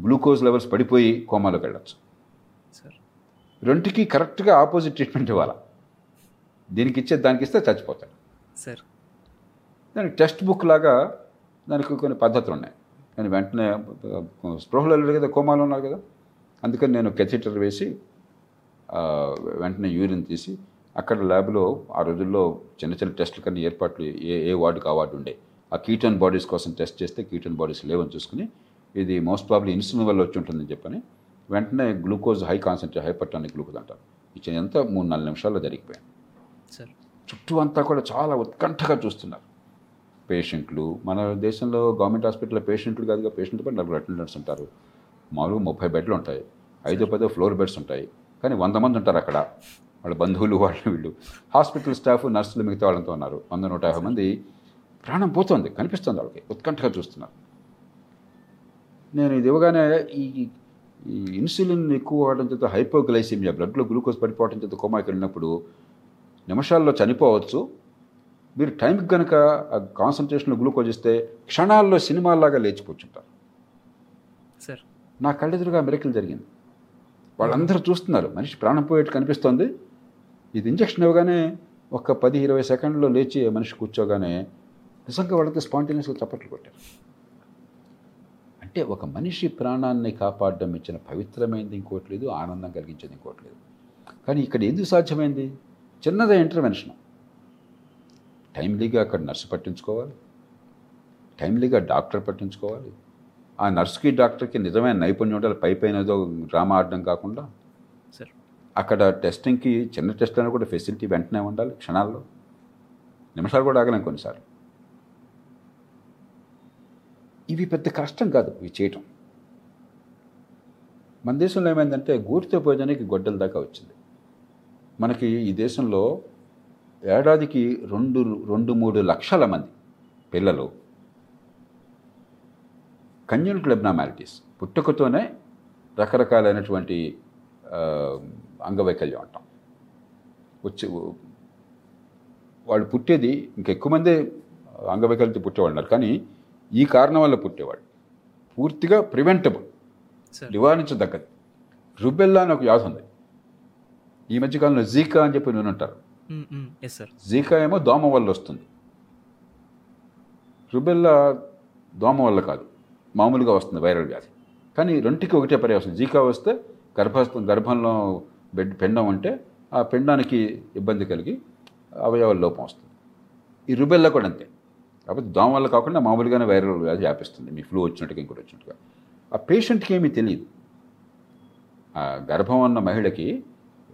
గ్లూకోజ్ లెవెల్స్ పడిపోయి కోమాలోకి వెళ్ళొచ్చు. సార్. రెండుకి కరెక్ట్గా ఆపోజిట్ ట్రీట్మెంట్ ఇవ్వాలి? దీనికి ఇచ్చే దానికి ఇస్తే చచ్చిపోతాడు. సార్. దానికి టెక్స్ట్ బుక్ లాగా దానికి కొన్ని పద్ధతులు ఉన్నాయి నేను వెంటనే స్పృహలో లేడు కదా కోమాలో ఉన్నారు కదా అందుకని నేను కెథిటర్ వేసి వెంటనే యూరిన్ తీసి అక్కడ ల్యాబ్లో ఆ రోజుల్లో చిన్న చిన్న టెస్టుల కన్నా ఏర్పాట్లు ఏ ఏ వార్డుకి ఆ వార్డు ఉండే. ఆ కీటోన్ బాడీస్ కోసం టెస్ట్ చేస్తే కీటోన్ బాడీస్ లేవని చూసుకుని ఇది మోస్ట్ ప్రాబ్లీ ఇన్సులిన్ వల్ల వచ్చి ఉంటుందని చెప్పని వెంటనే glucose high concentrate hypertonic glucose అంటారు. ఇచ్చిన ఎంత మూడు నాలుగు నిమిషాల్లో జరిగిపోయాను. చుట్టూ అంతా కూడా చాలా ఉత్కంఠగా చూస్తున్నారు. పేషెంట్లు మన దేశంలో గవర్నమెంట్ హాస్పిటల్లో పేషెంట్లు కాదుగా పేషెంట్ పడి నలుగురు అటెండెంట్స్ ఉంటారు. మామూలుగా ముప్పై బెడ్లు ఉంటాయి. ఐదో పదో ఫ్లోర్ బెడ్స్ ఉంటాయి. కానీ వంద మంది ఉంటారు అక్కడ. వాళ్ళ బంధువులు వాళ్ళు వీళ్ళు. హాస్పిటల్ స్టాఫ్ నర్సులు మిగతా వాళ్ళంతా ఉన్నారు. వంద నూట యాభై మంది ప్రాణం పోతుంది. కనిపిస్తుంది వాళ్ళకి. ఉత్కంఠగా చూస్తున్నారు. నేను ఇది ఇవ్వగానే ఈ ఈ ఇన్సులిన్ ఎక్కువ వాడడం చేత హైపోగ్లైసిమియా బ్లడ్లో గ్లూకోజ్ పడిపోవడం చేత కోమాకి వెళ్ళినప్పుడు నిమిషాల్లో చనిపోవచ్చు. మీరు టైంకి కనుక ఆ కాన్సన్ట్రేషన్లో గ్లూకోజ్ ఇస్తే క్షణాల్లో సినిమాల్లాగా లేచిపోతుంటారు సార్. నా కళ్ళెదురుగా మిరకిల్ జరిగింది. వాళ్ళందరూ చూస్తున్నారు. మనిషి ప్రాణం పోయేట్టు కనిపిస్తోంది. ఇది ఇంజక్షన్ ఇవ్వగానే ఒక పది ఇరవై సెకండ్లో లేచి మనిషి కూర్చోగానే నిజంగా వాళ్ళకి స్పాంటేనియస్గా చప్పట్లు కొట్టారు. అంటే ఒక మనిషి ప్రాణాన్ని కాపాడడం ఇచ్చిన పవిత్రమైనది ఇంకోటి లేదు ఆనందం కలిగించేది ఇంకోటి లేదు. కానీ ఇక్కడ ఎందుకు సాధ్యమైంది? చిన్నదే ఇంటర్వెన్షన్ టైమ్లీగా అక్కడ నర్సు పట్టించుకోవాలి. టైమ్లీగా డాక్టర్ పట్టించుకోవాలి. ఆ నర్సుకి డాక్టర్కి నిజమైన నైపుణ్యం ఉండాలి పై పైన ఏదో డ్రామా ఆడడం కాకుండా సార్ అక్కడ టెస్టింగ్కి చిన్న టెస్ట్ అయినా కూడా ఫెసిలిటీ వెంటనే ఉండాలి క్షణాల్లో. నిమిషాలు కూడా ఆగలేం కొన్నిసార్లు. ఇవి పెద్ద కష్టం కాదు ఇవి చేయటం. మన దేశంలో ఏమైందంటే గూటితో భోజనానికి గొడ్డల దాకా వచ్చింది. మనకి ఈ దేశంలో ఏడాదికి రెండు రెండు మూడు లక్షల మంది పిల్లలు కన్యూనిటల్ అబ్నామాలిటీస్ పుట్టుకతోనే రకరకాలైనటువంటి అంగవైకల్యం అంటాం. వచ్చి వాళ్ళు పుట్టేది ఇంకా ఎక్కువ మంది అంగవైకల్యంతో పుట్టేవాళ్ళు ఉన్నారు. కానీ ఈ కారణం వల్ల పుట్టేవాళ్ళు. పూర్తిగా ప్రివెంటబుల్ నివారించదగ్గది. రుబెల్లా అని ఒక వ్యాధి ఉంది. ఈ మధ్యకాలంలో జీకా అని చెప్పి నేను అంటారు. జీకా ఏమో దోమ వల్ల వస్తుంది. రుబెల్లా దోమ వల్ల కాదు. మామూలుగా వస్తుంది వైరల్ వ్యాధి. కానీ రెండుకి ఒకటే పర్యాసం జీకా వస్తే గర్భస్థ గర్భంలో బెడ్ పిండం ఉంటే ఆ పిండానికి ఇబ్బంది కలిగి అవయవాల లోపం వస్తుంది. ఈ రుబెల్లా కూడా అంతే. కాబట్టి దోమ వల్ల కాకుండా మామూలుగానే వైరల్ వ్యాధి వ్యాపిస్తుంది. మీ ఫ్లూ వచ్చినట్టుగా ఇంకోటి వచ్చినట్టుగా. ఆ పేషెంట్కి ఏమీ తెలియదు. ఆ గర్భం ఉన్న మహిళకి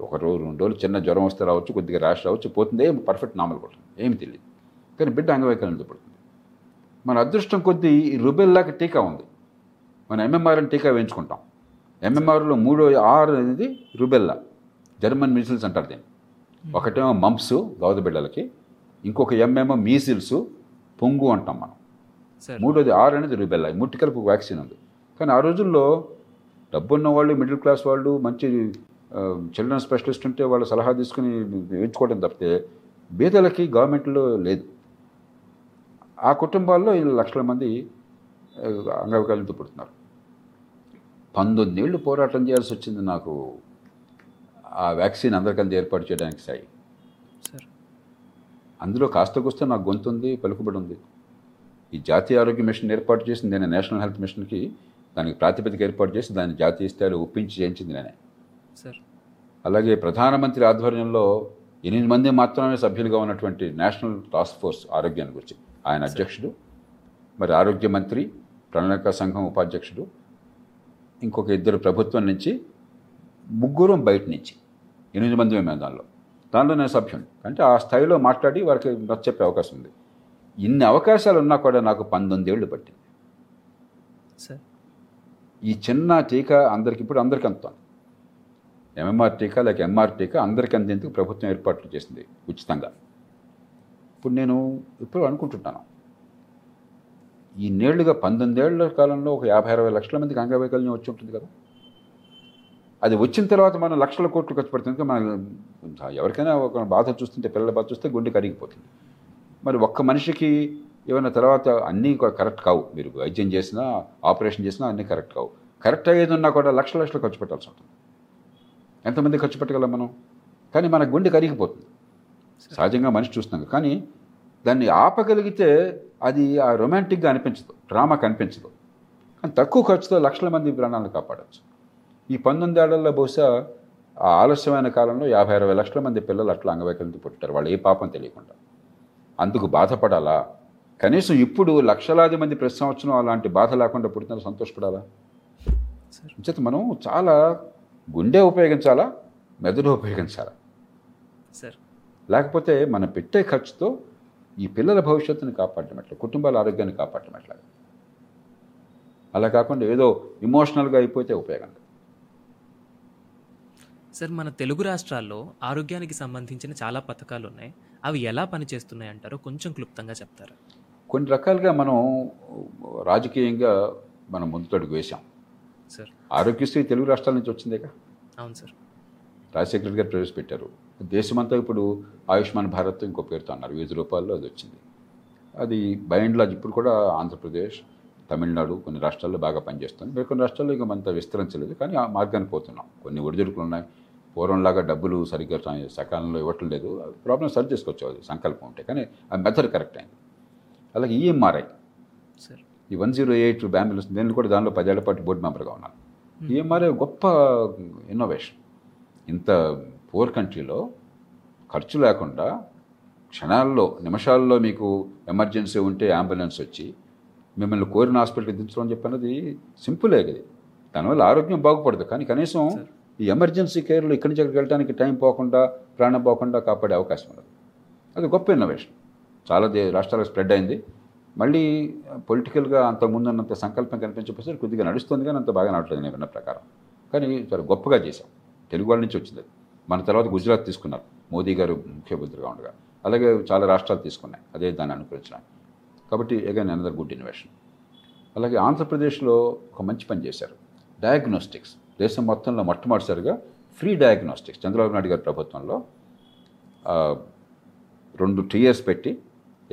ఒక రోజు రెండు రోజులు చిన్న జ్వరం వస్తే రావచ్చు కొద్దిగా ర్యాష్ రావచ్చు పోతుంది. ఏం పర్ఫెక్ట్ నార్మల్ పడుతుంది ఏమి తెలియదు. కానీ బిడ్డ అంగవైకల్యంతో పడుతుంది. మన అదృష్టం కొద్దీ ఈ రుబెల్లాకి టీకా ఉంది. మన ఎంఎంఆర్ అని టీకా వేయించుకుంటాం. ఎంఎంఆర్లో మూడో ఆర్ అనేది రుబెల్లా. జర్మన్ మిసిల్స్ అంటారు దీన్ని. ఒకటేమో మంప్స్ గౌద బిడ్డలకి. ఇంకొక ఎంఏమో మీసిల్స్ పొంగు అంటాం మనం. మూడోది ఆర్ అనేది రుబెల్లా. కలిపి వ్యాక్సిన్ ఉంది. కానీ ఆ రోజుల్లో డబ్బున్న వాళ్ళు మిడిల్ క్లాస్ వాళ్ళు మంచి చిల్డ్రన్ స్పెషలిస్ట్ ఉంటే వాళ్ళ సలహా తీసుకుని వేయించుకోవడం తప్పితే బీదలకి గవర్నమెంట్లో లేదు. ఆ కుటుంబాల్లో ఈ లక్షల మంది ఆ, అంగవికల్యంతో పుడుతున్నారు. పంతొమ్మిది ఏళ్ళు పోరాటం చేయాల్సి వచ్చింది నాకు. ఆ వ్యాక్సిన్ అందరికంతా ఏర్పాటు చేయడానికి సాయి సార్. అందులో కాస్త కూస్తే నాకు గొంతు ఉంది పలుకుబడి ఉంది. ఈ జాతీయ ఆరోగ్య మిషన్ ఏర్పాటు చేసింది నేను నేషనల్ హెల్త్ మిషన్కి దానికి ప్రాతిపదిక ఏర్పాటు చేసి దాన్ని జాతీయ స్థాయిలో ఒప్పించి చేయించింది నేనే. అలాగే ప్రధానమంత్రి ఆధ్వర్యంలో ఎనిమిది మంది మాత్రమే సభ్యులుగా ఉన్నటువంటి నేషనల్ టాస్క్ ఫోర్స్ ఆరోగ్యాన్ని గురించి ఆయన అధ్యక్షుడు మరి ఆరోగ్య మంత్రి ప్రణాళిక సంఘం ఉపాధ్యక్షుడు ఇంకొక ఇద్దరు ప్రభుత్వం నుంచి ముగ్గురం బయట నుంచి ఎనిమిది మంది మేము దానిలో దానిలో నేను సభ్యుని. అంటే ఆ స్థాయిలో మాట్లాడి వారికి నచ్చచెప్పే అవకాశం ఉంది. ఇన్ని అవకాశాలు ఉన్నా కూడా నాకు పంతొమ్మిది ఏళ్ళు పట్టింది. సార్. ఈ చిన్న టీకా అందరికి ఇప్పుడు అందరికి అందుతోంది. ఎంఎంఆర్ టీకా లేక ఎంఆర్ టీకా అందరికీ అందేందుకు ప్రభుత్వం ఏర్పాట్లు చేసింది ఉచితంగా. ఇప్పుడు నేను ఇప్పుడు అనుకుంటున్నాను ఈ నేళ్ళుగా పంతొమ్మిదేళ్ళ కాలంలో ఒక యాభై అరవై లక్షల మందికి అంగవైకల్యం వచ్చి ఉంటుంది కదా. అది వచ్చిన తర్వాత మనం లక్షల కోట్లు ఖర్చు పెడుతుంది మనం మన ఎవరికైనా ఒక బాధ చూస్తుంటే పిల్లల బాధ చూస్తే గుండె కరిగిపోతుంది. మరి ఒక్క మనిషికి ఏమైనా తర్వాత అన్నీ కరెక్ట్ కావు. మీరు వైద్యం చేసినా ఆపరేషన్ చేసినా అన్నీ కరెక్ట్ కావు. కరెక్ట్ అయ్యేది ఉన్నా కూడా లక్షల లక్షలు ఖర్చు పెట్టాల్సి ఉంటుంది ఎంతమంది ఖర్చు పెట్టగలం మనం? కానీ మన గుండె కరిగిపోతుంది. సహజంగా మనిషి చూస్తున్నాం. కానీ దాన్ని ఆపగలిగితే అది ఆ రొమాంటిక్గా అనిపించదు డ్రామా కనిపించదు. కానీ తక్కువ ఖర్చుతో లక్షల మంది ప్రాణాలను కాపాడచ్చు. ఈ పంతొమ్మిది ఏళ్ళలో బహుశా ఆ ఆలస్యమైన కాలంలో యాభై అరవై లక్షల మంది పిల్లలు అట్లా అంగవైకల్యంతో పుట్టారు. వాళ్ళు ఏ పాపం తెలియకుండా. అందుకు బాధపడాలా? కనీసం ఇప్పుడు లక్షలాది మంది ప్రతి సంవత్సరం అలాంటి బాధ లేకుండా పుడుతున్నారు సంతోషపడాలా? చేత మనం చాలా గుండె ఉపయోగించాలా? మెదడు ఉపయోగించాలా? సార్. లేకపోతే మనం పెట్టే ఖర్చుతో ఈ పిల్లల భవిష్యత్తుని కాపాడటం ఎట్లా? కుటుంబాల ఆరోగ్యాన్ని కాపాడటం ఎట్లా? అలా కాకుండా ఏదో ఇమోషనల్గా అయిపోతే ఉపయోగం లేదు. సార్ మన తెలుగు రాష్ట్రాల్లో ఆరోగ్యానికి సంబంధించిన చాలా పథకాలు ఉన్నాయి. అవి ఎలా పనిచేస్తున్నాయి అంటారో కొంచెం క్లుప్తంగా చెప్తారా? కొన్ని రకాలుగా మనం రాజకీయంగా మనం ముందుతడుగు వేశాం. సార్. ఆరోగ్యశ్రీ తెలుగు రాష్ట్రాల నుంచి వచ్చిందేగా? అవును సార్. రాజశేఖర గారు ప్రవేశపెట్టారు. దేశమంతా ఇప్పుడు ఆయుష్మాన్ భారత్ ఇంకో పేరుతో అన్నారు. వివిధ రూపాల్లో అది వచ్చింది. అది బై అండ్ లార్జ్ ఇప్పుడు కూడా ఆంధ్రప్రదేశ్ తమిళనాడు కొన్ని రాష్ట్రాల్లో బాగా పనిచేస్తుంది. మరి కొన్ని రాష్ట్రాల్లో ఇంకా అంత విస్తరించలేదు. కానీ ఆ మార్గానికి పోతున్నాం. కొన్ని ఒడిదుడుకులు ఉన్నాయి. పూర్వంలాగా డబ్బులు సరిగ్గా సకాలంలో ఇవ్వటం లేదు. ప్రాబ్లం సరి చేసుకోవచ్చు. అది సంకల్పం ఉంటే. కానీ ఆ మెథడ్ కరెక్ట్ అయింది. అలాగే ఈఎంఆర్ఐ సార్. ఈ వన్ జీరో ఎయిట్ అంబులెన్స్ నేను కూడా దానిలో పదేళ్ళ పాటు బోర్డు మెంబర్గా ఉన్నాను. ఈఎంఆర్ఐ గొప్ప ఇన్నోవేషన్ ఇంత పూర్ కంట్రీలో ఖర్చు లేకుండా క్షణాల్లో నిమిషాల్లో మీకు ఎమర్జెన్సీ ఉంటే అంబులెన్స్ వచ్చి మిమ్మల్ని కోరిన హాస్పిటల్కి దించడం అని చెప్పన్నది సింపులే కదా దానివల్ల ఆరోగ్యం బాగుపడదు. కానీ కనీసం ఈ ఎమర్జెన్సీ కేర్లో ఇక్కడి నుంచి అక్కడికి వెళ్ళడానికి టైం పోకుండా ప్రాణం పోకుండా కాపాడే అవకాశం ఉండదు. అది గొప్ప ఇన్నోవేషన్ చాలా రాష్ట్రాలకు స్ప్రెడ్ అయింది. మళ్ళీ పొలిటికల్గా అంత ముందున్నంత సంకల్పం కనిపించకపోతే కొద్దిగా నడుస్తుంది కానీ అంత బాగా నడవట్లేదు నేను విన్న ప్రకారం. కానీ చాలా గొప్పగా చేశాం. తెలుగు వాళ్ళ నుంచి వచ్చింది. అది. మన తర్వాత గుజరాత్ తీసుకున్నారు. మోదీ గారు ముఖ్యమంత్రిగా ఉండగా. అలాగే చాలా రాష్ట్రాలు తీసుకున్నాయి. అదే దాన్ని అనుకరించడానికి. కాబట్టి అగైన్ అనదర్ గుడ్ ఇన్వెషన్ అలాగే ఆంధ్రప్రదేశ్లో ఒక మంచి పని చేశారు. డయాగ్నోస్టిక్స్ దేశం మొత్తంలో మొట్టమొదటిసారిగా ఫ్రీ డయాగ్నోస్టిక్స్ చంద్రబాబు నాయుడు గారి ప్రభుత్వంలో రెండు టీయర్స్ పెట్టి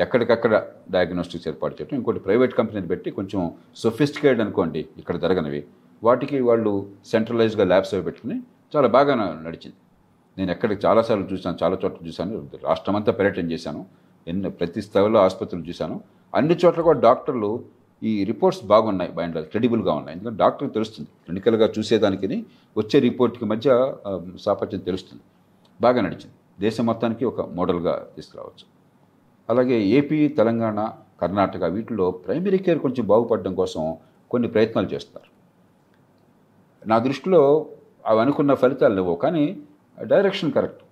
ఎక్కడికక్కడ డయాగ్నోస్టిక్స్ ఏర్పాటు చేయడం ఇంకోటి ప్రైవేట్ కంపెనీని పెట్టి కొంచెం సొఫిస్టికేటెడ్ అనుకోండి ఇక్కడ జరగనివి. వాటికి వాళ్ళు సెంట్రలైజ్గా ల్యాబ్స్ అవి పెట్టుకుని చాలా బాగా నడిచింది. నేను ఎక్కడికి చాలాసార్లు చూశాను చాలా చోట్ల చూశాను రాష్ట్రమంతా పర్యటన చేశాను ఎన్నో ప్రతి స్థాయిలో ఆసుపత్రులు చూశాను. అన్ని చోట్ల కూడా డాక్టర్లు ఈ రిపోర్ట్స్ బాగున్నాయి బైండ్ క్రెడిబుల్గా ఉన్నాయి. ఎందుకంటే డాక్టర్కి తెలుస్తుంది క్లినికల్గా చూసేదానికి వచ్చే రిపోర్ట్కి మధ్య సాపత్యం తెలుస్తుంది. బాగా నడిచింది. దేశం మొత్తానికి ఒక మోడల్గా తీసుకురావచ్చు. అలాగే ఏపీ తెలంగాణ కర్ణాటక వీటిలో ప్రైమరీ కేర్ కొంచెం బాగుపడడం కోసం కొన్ని ప్రయత్నాలు చేస్తారు నా దృష్టిలో అవి అనుకున్న ఫలితాలు లేవు కానీ డైరెక్షన్ కరెక్ట్.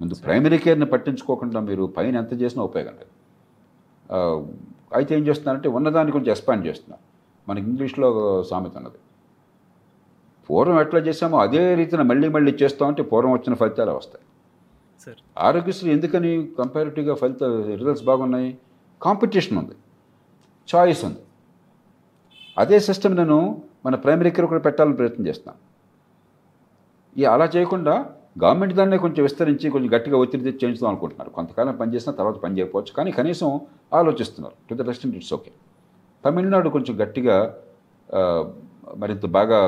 ముందు ప్రైమరీ కేర్ని పట్టించుకోకుండా మీరు పైన ఎంత చేసినా ఉపయోగం లేదు. అయితే ఏం చేస్తున్నారంటే ఉన్నదాన్ని కొంచెం ఎక్స్పాండ్ చేస్తున్నారు. మనకి ఇంగ్లీష్లో సామెత ఉన్నది. పూర్వం ఎట్లా చేసామో అదే రీతిన మళ్ళీ మళ్ళీ చేస్తామంటే పూర్వం వచ్చిన ఫలితాలు వస్తాయి. ఆరోగ్యశ్రీ ఎందుకని కంపారిటివ్గా ఫలిత రిజల్ట్స్ బాగున్నాయి? కాంపిటీషన్ ఉంది. చాయిస్ ఉంది. అదే సిస్టమ్ నేను మన ప్రైమరీ కేర్ కూడా పెట్టాలని ప్రయత్నం చేస్తున్నాను ఈ అలా చేయకుండా గవర్నమెంట్ దాన్నే కొంచెం విస్తరించి కొంచెం గట్టిగా ఒత్తిడి తెచ్చి చేయించుదాం అనుకుంటున్నారు. కొంతకాలం పనిచేసినా తర్వాత పని చేయకపోవచ్చు. కానీ కనీసం ఆలోచిస్తున్నారు. To the rest and it's okay Tamil Nadu కొంచెం గట్టిగా మరింత బాగా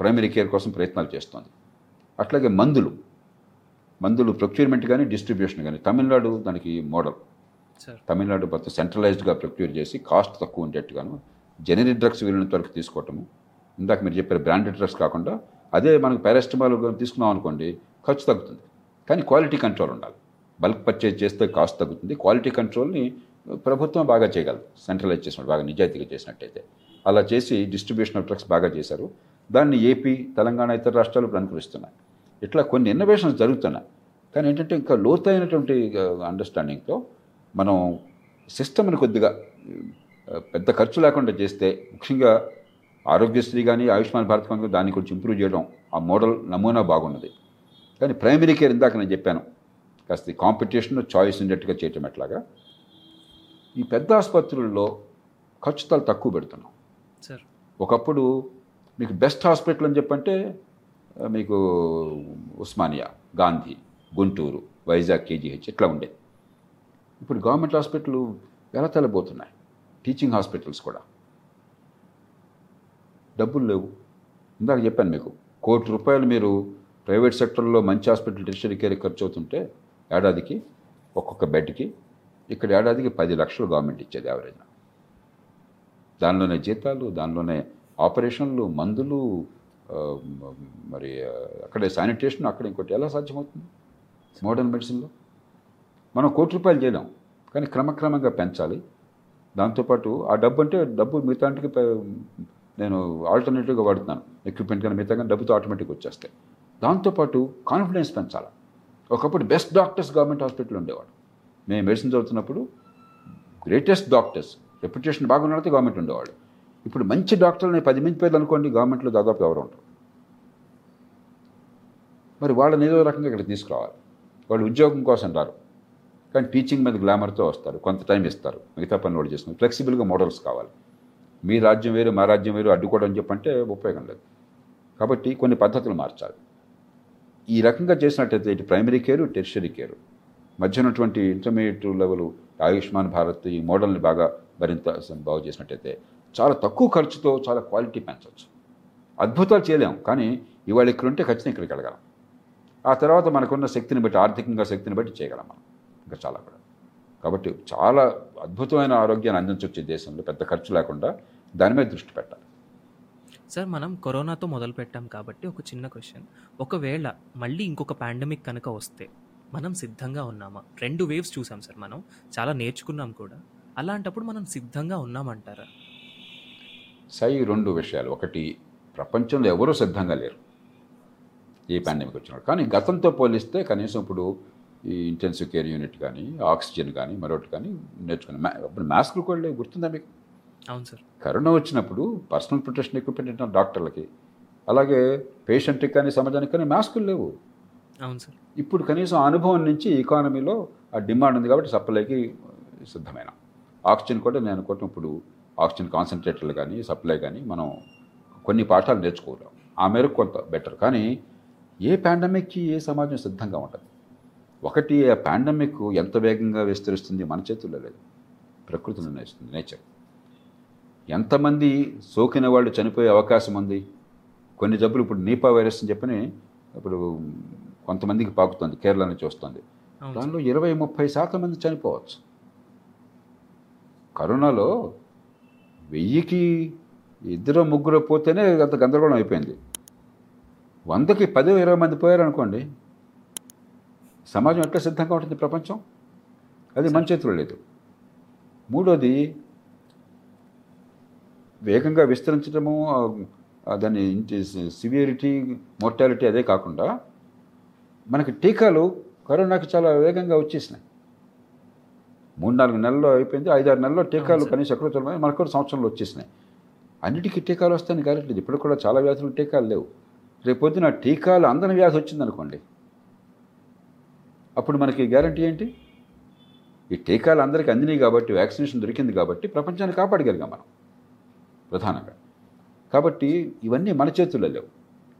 ప్రైమరీ కేర్ కోసం ప్రయత్నాలు చేస్తోంది. అట్లాగే మందులు. మందులు ప్రొక్యూర్మెంట్ కానీ డిస్ట్రిబ్యూషన్ కానీ తమిళనాడు దానికి మోడల్ తమిళనాడు మొత్తం సెంట్రలైజ్డ్గా ప్రొక్యూర్ చేసి కాస్ట్ తక్కువ ఉండేట్టుగాను జెనరిక్ డ్రగ్స్ వీళ్ళని వరకు తీసుకోవటము. ఇందాక మీరు చెప్పారు బ్రాండెడ్ డ్రగ్స్ కాకుండా అదే మనకు పారాస్టమాల్ తీసుకున్నాం అనుకోండి ఖర్చు తగ్గుతుంది. కానీ క్వాలిటీ కంట్రోల్ ఉండాలి. బల్క్ పర్చేజ్ చేస్తే కాస్ట్ తగ్గుతుంది. క్వాలిటీ కంట్రోల్ని ప్రభుత్వం బాగా చేయగలదు. సెంట్రలైజ్ చేసినట్టు బాగా నిజాయితీగా చేసినట్టయితే. అలా చేసి డిస్ట్రిబ్యూషన్ ఆఫ్ డ్రగ్స్ బాగా చేశారు. దాన్ని ఏపీ తెలంగాణ ఇతర రాష్ట్రాలు ఇప్పుడు అనుకరిస్తున్నాయి. ఇట్లా కొన్ని ఇన్నోవేషన్స్ జరుగుతున్నాయి. కానీ ఏంటంటే ఇంకా లోతైనటువంటి అండర్స్టాండింగ్తో మనం సిస్టమ్ని కొద్దిగా పెద్ద ఖర్చు లేకుండా చేస్తే ముఖ్యంగా ఆరోగ్యశ్రీ కానీ ఆయుష్మాన్ భారత్ కానీ దాన్ని కొంచెం ఇంప్రూవ్ చేయడం ఆ మోడల్ నమూనా బాగున్నది. కానీ ప్రైమరీ కేర్ ఇందాక నేను చెప్పాను. కాస్త కాంపిటీషన్ చాయిస్ ఉండేట్టుగా చేయటం ఎట్లాగా? ఈ పెద్ద ఆసుపత్రుల్లో ఖర్చు తక్కువ పెడుతున్నాం. సార్ ఒకప్పుడు మీకు బెస్ట్ హాస్పిటల్ అని చెప్పంటే మీకు ఉస్మానియా గాంధీ గుంటూరు వైజాగ్ కేజీహెచ్ ఇట్లా ఉండేది ఇప్పుడు గవర్నమెంట్ హాస్పిటల్ ఎలా తెలబోతున్నాయి టీచింగ్ హాస్పిటల్స్ కూడా. డబ్బులు లేవు. ఇందాక చెప్పాను మీకు కోటి రూపాయలు మీరు ప్రైవేట్ సెక్టర్లో మంచి హాస్పిటల్ టెరిషరీ కేర్ ఖర్చు అవుతుంటే ఏడాదికి ఒక్కొక్క బెడ్కి ఇక్కడ ఏడాదికి పది లక్షలు గవర్నమెంట్ ఇచ్చేది యావరేజ్ దానిలోనే జీతాలు దానిలోనే ఆపరేషన్లు మందులు మరి అక్కడే శానిటేషన్ అక్కడ ఇంకోటి ఎలా సాధ్యమవుతుంది? మోడర్న్ మెడిసిన్లో? మనం కోటి రూపాయలు చేయలేం కానీ క్రమక్రమంగా పెంచాలి. దాంతోపాటు ఆ డబ్బు అంటే డబ్బు మిగతాంటికి నేను ఆల్టర్నేటివ్గా వాడుతున్నాను. ఎక్విప్మెంట్ కానీ మిగతా కానీ డబ్బుతో ఆటోమేటిక్గా వచ్చేస్తాయి. దాంతోపాటు కాన్ఫిడెన్స్ పెంచాలి. ఒకప్పుడు బెస్ట్ డాక్టర్స్ గవర్నమెంట్ హాస్పిటల్ ఉండేవాడు. మేము మెడిసిన్ చదువుతున్నప్పుడు గ్రేటెస్ట్ డాక్టర్స్ రెప్యుటేషన్ బాగున్నట్టు గవర్నమెంట్ ఉండేవాడు. ఇప్పుడు మంచి డాక్టర్లని పది మంది పేర్లు అనుకోండి గవర్నమెంట్లో దాదాపు ఎవరు ఉంటారు మరి వాళ్ళని ఏదో రకంగా ఇక్కడ తీసుకురావాలి. వాళ్ళు ఉద్యోగం కోసం రారు. కానీ టీచింగ్ మీద గ్లామర్తో వస్తారు కొంత టైం ఇస్తారు మిగతా పనులు వాళ్ళు చేసుకుని ఫ్లెక్సిబుల్గా మోడల్స్ కావాలి. మీ రాజ్యం వేరు మా రాజ్యం వేరు అడ్డుకోవడం చెప్పంటే ఉపయోగం లేదు. కాబట్టి కొన్ని పద్ధతులు మార్చాలి. ఈ రకంగా చేసినట్టయితే ఇటు ప్రైమరీ కేరు టెరిషరీ కేరు. మధ్య ఉన్నటువంటి ఇంటర్మీడియట్ లెవెల్ ఆయుష్మాన్ భారత్ ఈ మోడల్ని బాగా మరింత బాగు చేసినట్టయితే చాలా తక్కువ ఖర్చుతో చాలా క్వాలిటీ పెంచవచ్చు అద్భుతాలు చేయలేము కానీ ఇవాళ ఇక్కడ ఉంటే ఖచ్చితంగా ఇక్కడికి వెళ్ళగలం. ఆ తర్వాత మనకున్న శక్తిని బట్టి ఆర్థికంగా శక్తిని బట్టి చేయగలం మనం. ఇంకా చాలా కూడా. కాబట్టి చాలా అద్భుతమైన ఆరోగ్యాన్ని అందించవచ్చు ఈ దేశంలో పెద్ద ఖర్చు లేకుండా దాని మీద దృష్టి పెట్టాలి. సార్ మనం కరోనాతో మొదలు పెట్టాం కాబట్టి ఒక చిన్న క్వశ్చన్. ఒకవేళ మళ్ళీ ఇంకొక పాండమిక్ కనుక వస్తే మనం సిద్ధంగా ఉన్నామా? రెండు వేవ్స్ చూసాం సార్ మనం. చాలా నేర్చుకున్నాం కూడా. అలాంటప్పుడు మనం సిద్ధంగా ఉన్నామంటారా? సై రెండు విషయాలు. ఒకటి ప్రపంచంలో ఎవరూ సిద్ధంగా లేరు. ఈ పాండమిక్ వచ్చినాడు కానీ గతంతో పోలిస్తే కనీసం ఇప్పుడు ఈ ఇంటెన్సివ్ కేర్ యూనిట్ కానీ ఆక్సిజన్ కానీ మరొకటి కానీ నేర్చుకున్నాం మా- అప్పుడు మాస్కులు కూడా లేవు, గుర్తుందా మీకు? అవును సార్. కరోనా వచ్చినప్పుడు పర్సనల్ ప్రొటెక్షన్ ఎక్విప్మెంట్ ఇచ్చిన డాక్టర్లకి. అలాగే పేషెంట్కి కానీ సమాజానికి కానీ మాస్కులు లేవు. అవును సార్. ఇప్పుడు కనీసం అనుభవం నుంచి ఎకానమీలో ఆ డిమాండ్ ఉంది కాబట్టి సప్లైకి సిద్ధమైన. ఆక్సిజన్ కూడా నేను అనుకోవటం ఇప్పుడు ఆక్సిజన్ కాన్సన్ట్రేటర్లు కానీ సప్లై కానీ మనం కొన్ని పాఠాలు నేర్చుకోలేం. ఆ మేరకు కొంత బెటర్. కానీ ఏ పాండమిక్కి ఏ సమాజం సిద్ధంగా ఉంటుంది? ఒకటి ఆ పాండమిక్ ఎంత వేగంగా విస్తరిస్తుంది మన చేతుల్లో లేదు. ప్రకృతి నిర్ణయిస్తుంది నేచర్. ఎంతమంది సోకిన వాళ్ళు చనిపోయే అవకాశం ఉంది? కొన్ని జబ్బులు ఇప్పుడు నీపా వైరస్ అని చెప్పని ఇప్పుడు కొంతమందికి పాకుతుంది కేరళ నుంచి వస్తుంది. దానిలో ఇరవై ముప్పై శాతం మంది చనిపోవచ్చు. కరోనాలో వెయ్యికి ఇద్దరు ముగ్గురు పోతేనే అంత గందరగోళం అయిపోయింది. వందకి పది ఇరవై మంది పోయారు అనుకోండి సమాజం ఎట్లా సిద్ధంగా ఉంటుంది ప్రపంచం? అది మన చేతిలో లేదు. మూడోది వేగంగా విస్తరించడము ఆ, దాని సివియరిటీ మోర్టాలిటీ అదే కాకుండా మనకి టీకాలు కరోనాకి చాలా వేగంగా వచ్చేసినాయి. మూడు నాలుగు నెలల్లో అయిపోయింది ఐదారు నెలల్లో టీకాలు. కనీసం ఎక్కడో చోట మనకు కూడా సంవత్సరంలో వచ్చేసినాయి. అన్నిటికీ టీకాలు వస్తాయని కాలేదు ఇప్పుడు కూడా చాలా వ్యాధులు టీకాలు లేవు. రేపు పొద్దున టీకాలు అందని వ్యాధి వచ్చిందనుకోండి అప్పుడు మనకి గ్యారంటీ ఏంటి? ఈ టీకాలు అందరికీ అందినాయి కాబట్టి వ్యాక్సినేషన్ దొరికింది కాబట్టి ప్రపంచాన్ని కాపాడగలిగాం మనం ప్రధానంగా. కాబట్టి ఇవన్నీ మన చేతుల్లో లేవు.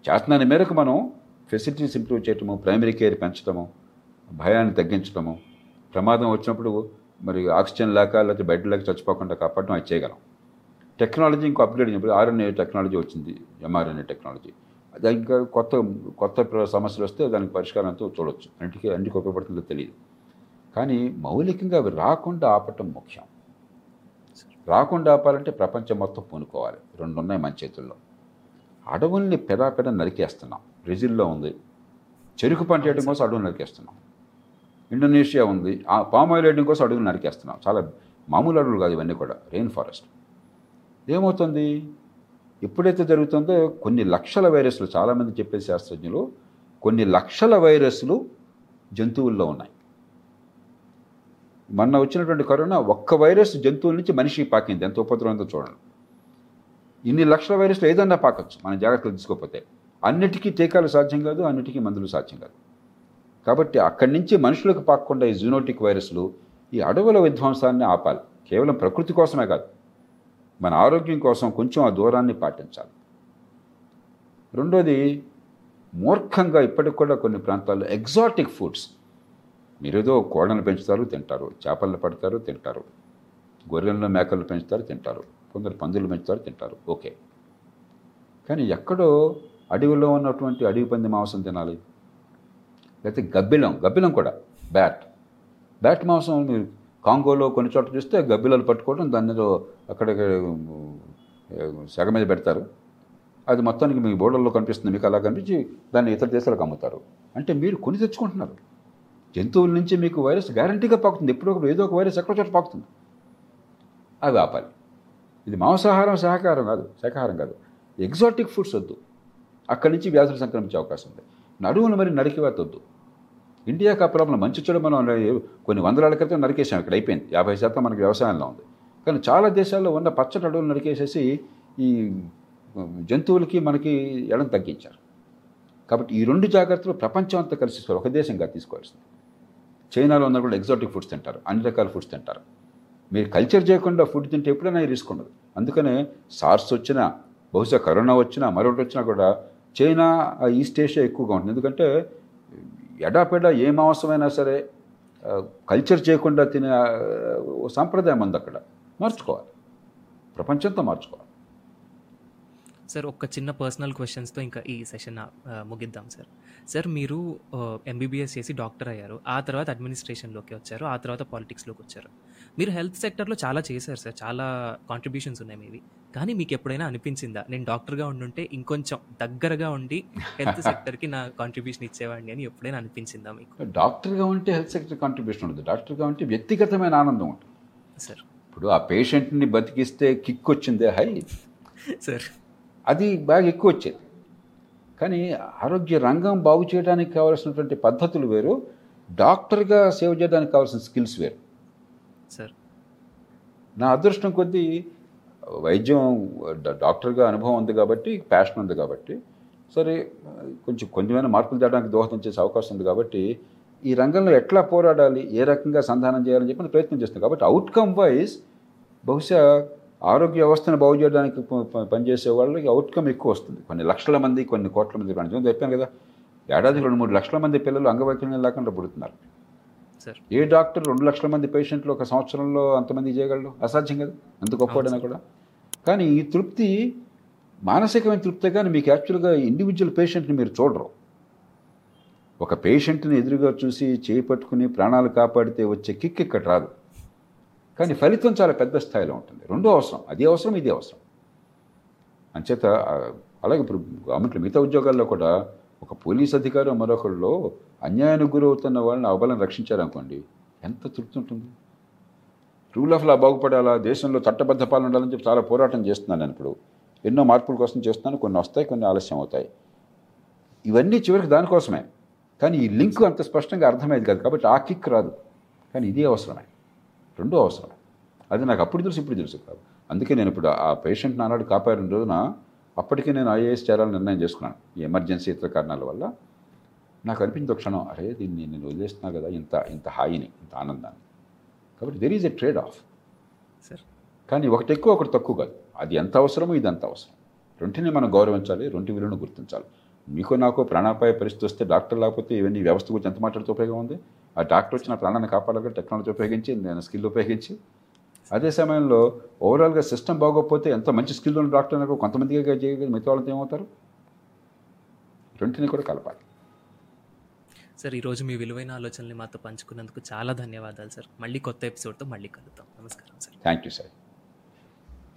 చేతనాన్ని మేరకు మనం ఫెసిలిటీస్ ఇంప్రూవ్ చేయటము ప్రైమరీ కేర్ పెంచడము భయాన్ని తగ్గించడము ప్రమాదం వచ్చినప్పుడు మరి ఆక్సిజన్ లేక లేకపోతే బెడ్ లేక చచ్చిపోకుండా కాపాడడం అది చేయగలం. టెక్నాలజీ ఇంకో అప్గ్రేడ్ చెప్పి ఆర్ఎన్ఏ టెక్నాలజీ వచ్చింది ఎంఆర్ఎన్ఏ టెక్నాలజీ. అది ఇంకా కొత్త కొత్త సమస్యలు వస్తే దానికి పరిష్కారంతో చూడవచ్చు అన్నిటికీ అన్నిటికీ ఉపయోగపడుతుందో తెలియదు. కానీ మౌలికంగా అవి రాకుండా ఆపటం ముఖ్యం. రాకుండా ఆపాలంటే ప్రపంచం మొత్తం పూనుకోవాలి. రెండు ఉన్నాయి మన చేతుల్లో. అడవుల్ని పెదాపెద నరికేస్తున్నాం. బ్రెజిల్లో ఉంది. చెరుకు పంట వేయడం కోసం అడవులు నరికేస్తున్నాం. ఇండోనేషియా ఉంది. ఆ పామ్ ఆయిల్ వేయడం కోసం అడుగులు నరికేస్తున్నాం. చాలా మామూలు అడుగులు కాదు ఇవన్నీ కూడా. Rain forest. ఏమవుతుంది? ఎప్పుడైతే జరుగుతుందో కొన్ని లక్షల వైరస్లు చాలామంది చెప్పే శాస్త్రజ్ఞులు కొన్ని లక్షల వైరస్లు జంతువుల్లో ఉన్నాయి. మొన్న వచ్చినటువంటి కరోనా ఒక్క వైరస్ జంతువుల నుంచి మనిషికి పాకింది. ఎంత ఉపద్రవంతో చూడండి. ఇన్ని లక్షల వైరస్లు ఏదన్నా పాకచ్చు. మన జాగ్రత్తలు తీసుకోకపోతే అన్నిటికీ టీకాలు సాధ్యం కాదు అన్నిటికీ మందులు సాధ్యం కాదు. కాబట్టి అక్కడి నుంచి మనుషులకు పాకకుండా ఈ జూనోటిక్ వైరస్లు ఈ అడవుల విధ్వంసాన్ని ఆపాలి. కేవలం ప్రకృతి కోసమే కాదు. మన ఆరోగ్యం కోసం కొంచెం ఆ దూరాన్ని పాటించాలి. రెండోది మూర్ఖంగా ఇప్పటికి కూడా కొన్ని ప్రాంతాల్లో ఎగ్జాటిక్ ఫుడ్స్. మీరేదో కోడలను పెంచుతారు తింటారు. చేపలను పడతారు తింటారు. గొర్రెలను మేకలను పెంచుతారు తింటారు. కొందరు పందులు పెంచుతారు తింటారు. ఓకే. కానీ ఎక్కడో అడవిలో ఉన్నటువంటి అడవి పంది మాంసం తినాలి. లేకపోతే గబ్బిలం గబ్బిలం కూడా బ్యాట్. బ్యాట్ మాంసం మీరు కాంగోలో కొన్ని చోట్ల చూస్తే గబ్బిలాలు పట్టుకోవడం దాని మీద అక్కడ సెగ మీద పెడతారు. అది మొత్తానికి మీ బోర్డర్లో కనిపిస్తుంది మీకు అలా కనిపించి దాన్ని ఇతర దేశాలకు అమ్ముతారు. అంటే మీరు కొని తెచ్చుకుంటున్నారు. జంతువుల నుంచి మీకు వైరస్ గ్యారంటీగా పాకుతుంది. ఎప్పుడొకటి ఏదో ఒక వైరస్ ఎక్కడో చోట పాకుతుంది. అవి ఆపాలి. ఇది మాంసాహారం శాకాహారం కాదు శాకాహారం కాదు. ఎగ్జాటిక్ ఫుడ్స్ వద్దు. అక్కడి నుంచి వ్యాధులు సంక్రమించే అవకాశం ఉంది. నడువులు మరి నరికివేత వద్దు ఇండియా ఆ మంచి చెడు మనం కొన్ని వందల క్రితం నరికేసాం ఇక్కడ అయిపోయింది. యాభై శాతం మనకి వ్యవసాయంలో ఉంది. కానీ చాలా దేశాల్లో ఉన్న పచ్చటి అడవులు నరికేసేసి ఈ జంతువులకి మనకి ఎడం తగ్గించారు. కాబట్టి ఈ రెండు జాగ్రత్తలు ప్రపంచం అంతా కలిసి ఒక దేశంగా తీసుకోవాల్సింది. చైనాలో ఉన్న కూడా ఎగ్జాటిక్ ఫుడ్స్ తింటారు. అన్ని రకాల ఫుడ్స్ తింటారు. మీరు కల్చర్ చేయకుండా ఫుడ్ తింటే ఎప్పుడైనా రిస్క్ ఉండదు. అందుకనే సార్స్ వచ్చినా బహుశా కరోనా వచ్చినా మరొకటి వచ్చినా కూడా చైనా ఈస్ట్ ఏషియా ఎక్కువగా ఉంటుంది. ఎందుకంటే ఎడాపెడా ఏ మాంసమైనా సరే కల్చర్ చేయకుండా తినే సాంప్రదాయం ఉంది అక్కడ. మార్చుకోవాలి. ప్రపంచంతో మార్చుకోవాలి. సార్ ఒక చిన్న పర్సనల్ క్వశ్చన్స్తో ఇంకా ఈ సెషన్ ముగిద్దాం సార్. సార్ మీరు ఎంబీబీఎస్ చేసి డాక్టర్ అయ్యారు. ఆ తర్వాత అడ్మినిస్ట్రేషన్లోకి వచ్చారు. ఆ తర్వాత పాలిటిక్స్లోకి వచ్చారు. మీరు హెల్త్ సెక్టర్లో చాలా చేశారు సార్. చాలా కాంట్రిబ్యూషన్స్ ఉన్నాయి మీవి. కానీ మీకు ఎప్పుడైనా అనిపించిందా? నేను డాక్టర్గా ఉండుంటే ఇంకొంచెం దగ్గరగా ఉండి హెల్త్ సెక్టర్కి నా కాంట్రిబ్యూషన్ ఇచ్చేవాడిని అని ఎప్పుడైనా అనిపించిందా మీకు? డాక్టర్గా ఉంటే హెల్త్ సెక్టర్ కాంట్రిబ్యూషన్ ఉండదు. డాక్టర్గా ఉంటే వ్యక్తిగతమైన ఆనందం ఉంటుంది. సార్. ఇప్పుడు ఆ పేషెంట్ని బతికిస్తే కిక్ వచ్చిందే హై. సార్. అది బాగా ఎక్కువ వచ్చేది. కానీ ఆరోగ్య రంగం బాగు చేయడానికి కావాల్సినటువంటి పద్ధతులు వేరు. డాక్టర్గా సేవ చేయడానికి కావాల్సిన స్కిల్స్ వేరు. సార్. నా అదృష్టం కొద్దీ వైద్యం డాక్టర్గా అనుభవం ఉంది కాబట్టి ప్యాషన్ ఉంది కాబట్టి సరే కొంచెం కొంచెమైనా మార్పులు తేడానికి దోహదం చేసే అవకాశం ఉంది కాబట్టి ఈ రంగంలో ఎట్లా పోరాడాలి ఏ రకంగా సంధానం చేయాలని చెప్పి ప్రయత్నం చేస్తున్నాను కాబట్టి అవుట్కమ్ వైజ్ బహుశా ఆరోగ్య వ్యవస్థను బాగు చేయడానికి పనిచేసే వాళ్ళకి అవుట్కమ్ ఎక్కువ వస్తుంది. కొన్ని లక్షల మంది కొన్ని కోట్ల మంది పనిచేయడం చెప్పాను కదా ఏడాది రెండు మూడు లక్షల మంది పిల్లలు అంగవైకల్యం లేకుండా పుడుతున్నారు. సార్. ఏ డాక్టర్ రెండు లక్షల మంది పేషెంట్లు ఒక సంవత్సరంలో అంతమంది చేయగలడు అసాధ్యం కదా? ఎంత గొప్పవాడైనా కూడా. కానీ ఈ తృప్తి మానసికమైన తృప్తి కానీ మీకు యాక్చువల్గా ఇండివిజువల్ పేషెంట్ని మీరు చూడరు. ఒక పేషెంట్ని ఎదురుగా చూసి చేయి పట్టుకుని ప్రాణాలు కాపాడితే వచ్చే కిక్ ఇక్కడ రాదు. కానీ ఫలితం చాలా పెద్ద స్థాయిలో ఉంటుంది. రెండో అవసరం. అది అవసరం ఇది అవసరం. అంచేత అలాగే ఇప్పుడు గవర్నమెంట్లో మిగతా ఉద్యోగాల్లో కూడా ఒక పోలీస్ అధికారి మరొకరిలో అన్యాయానికి గురవుతున్న వాళ్ళని అవబలం రక్షించారనుకోండి ఎంత తృప్తి ఉంటుంది? రూల్ ఆఫ్ లా బాగుపడాలా? దేశంలో చట్టబద్ధ పాలన ఉండాలని చెప్పి చాలా పోరాటం చేస్తున్నాను నేను ఇప్పుడు. ఎన్నో మార్పుల కోసం చేస్తున్నాను కొన్ని వస్తాయి కొన్ని ఆలస్యం అవుతాయి. ఇవన్నీ చివరికి దానికోసమే. కానీ ఈ లింక్ అంత స్పష్టంగా అర్థమయ్యేది కాదు కాబట్టి ఆ కిక్ రాదు. కానీ ఇది అవసరమే. రెండో అవసరమే అది నాకు అప్పుడు తెలుసు ఇప్పుడు తెలుసు కాదు. అందుకే నేను ఇప్పుడు ఆ పేషెంట్ నానాడు కాపాడిన రోజున అప్పటికే నేను ఐఏఎస్ చేరాలని నిర్ణయం చేసుకున్నాను. ఈ ఎమర్జెన్సీ ఇతర కారణాల వల్ల నాకు అనిపించింది ఒక క్షణం అరే దీన్ని నేను వదిలేస్తున్నా కదా ఇంత ఇంత హాయిని ఇంత ఆనందాన్ని. కాబట్టి there is a trade off sir కానీ ఒకటి ఎక్కువ ఒకటి తక్కువ కాదు. అది ఎంత అవసరమో ఇది అంత అవసరం. రెంటిని మనం గౌరవించాలి రెండు విలువను గుర్తించాలి. మీకు నాకు ప్రాణాపాయ పరిస్థితి వస్తే డాక్టర్ లేకపోతే ఇవన్నీ వ్యవస్థ గురించి ఎంత మాట్లాడితే ఉపయోగం ఉంది? ఆ డాక్టర్ వచ్చిన ప్రాణాన్ని కాపాడాలి టెక్నాలజీ ఉపయోగించి నేను స్కిల్ ఉపయోగించి అదే సమయంలో ఓవరాల్గా సిస్టమ్ బాగోకపోతే ఎంత మంచి స్కిల్ ఉన్న డాక్టర్ అయినా కొంతమందిగా చేయగలిగి మిగతా వాళ్ళతో ఏమవుతారు? రెంటిని కూడా కలపాలి. సార్ ఈరోజు మీ విలువైన ఆలోచనల్ని మాతో పంచుకున్నందుకు చాలా ధన్యవాదాలు సార్. మళ్ళీ కొత్త ఎపిసోడ్తో మళ్ళీ కలుద్దాం. నమస్కారం సార్. Thank you sir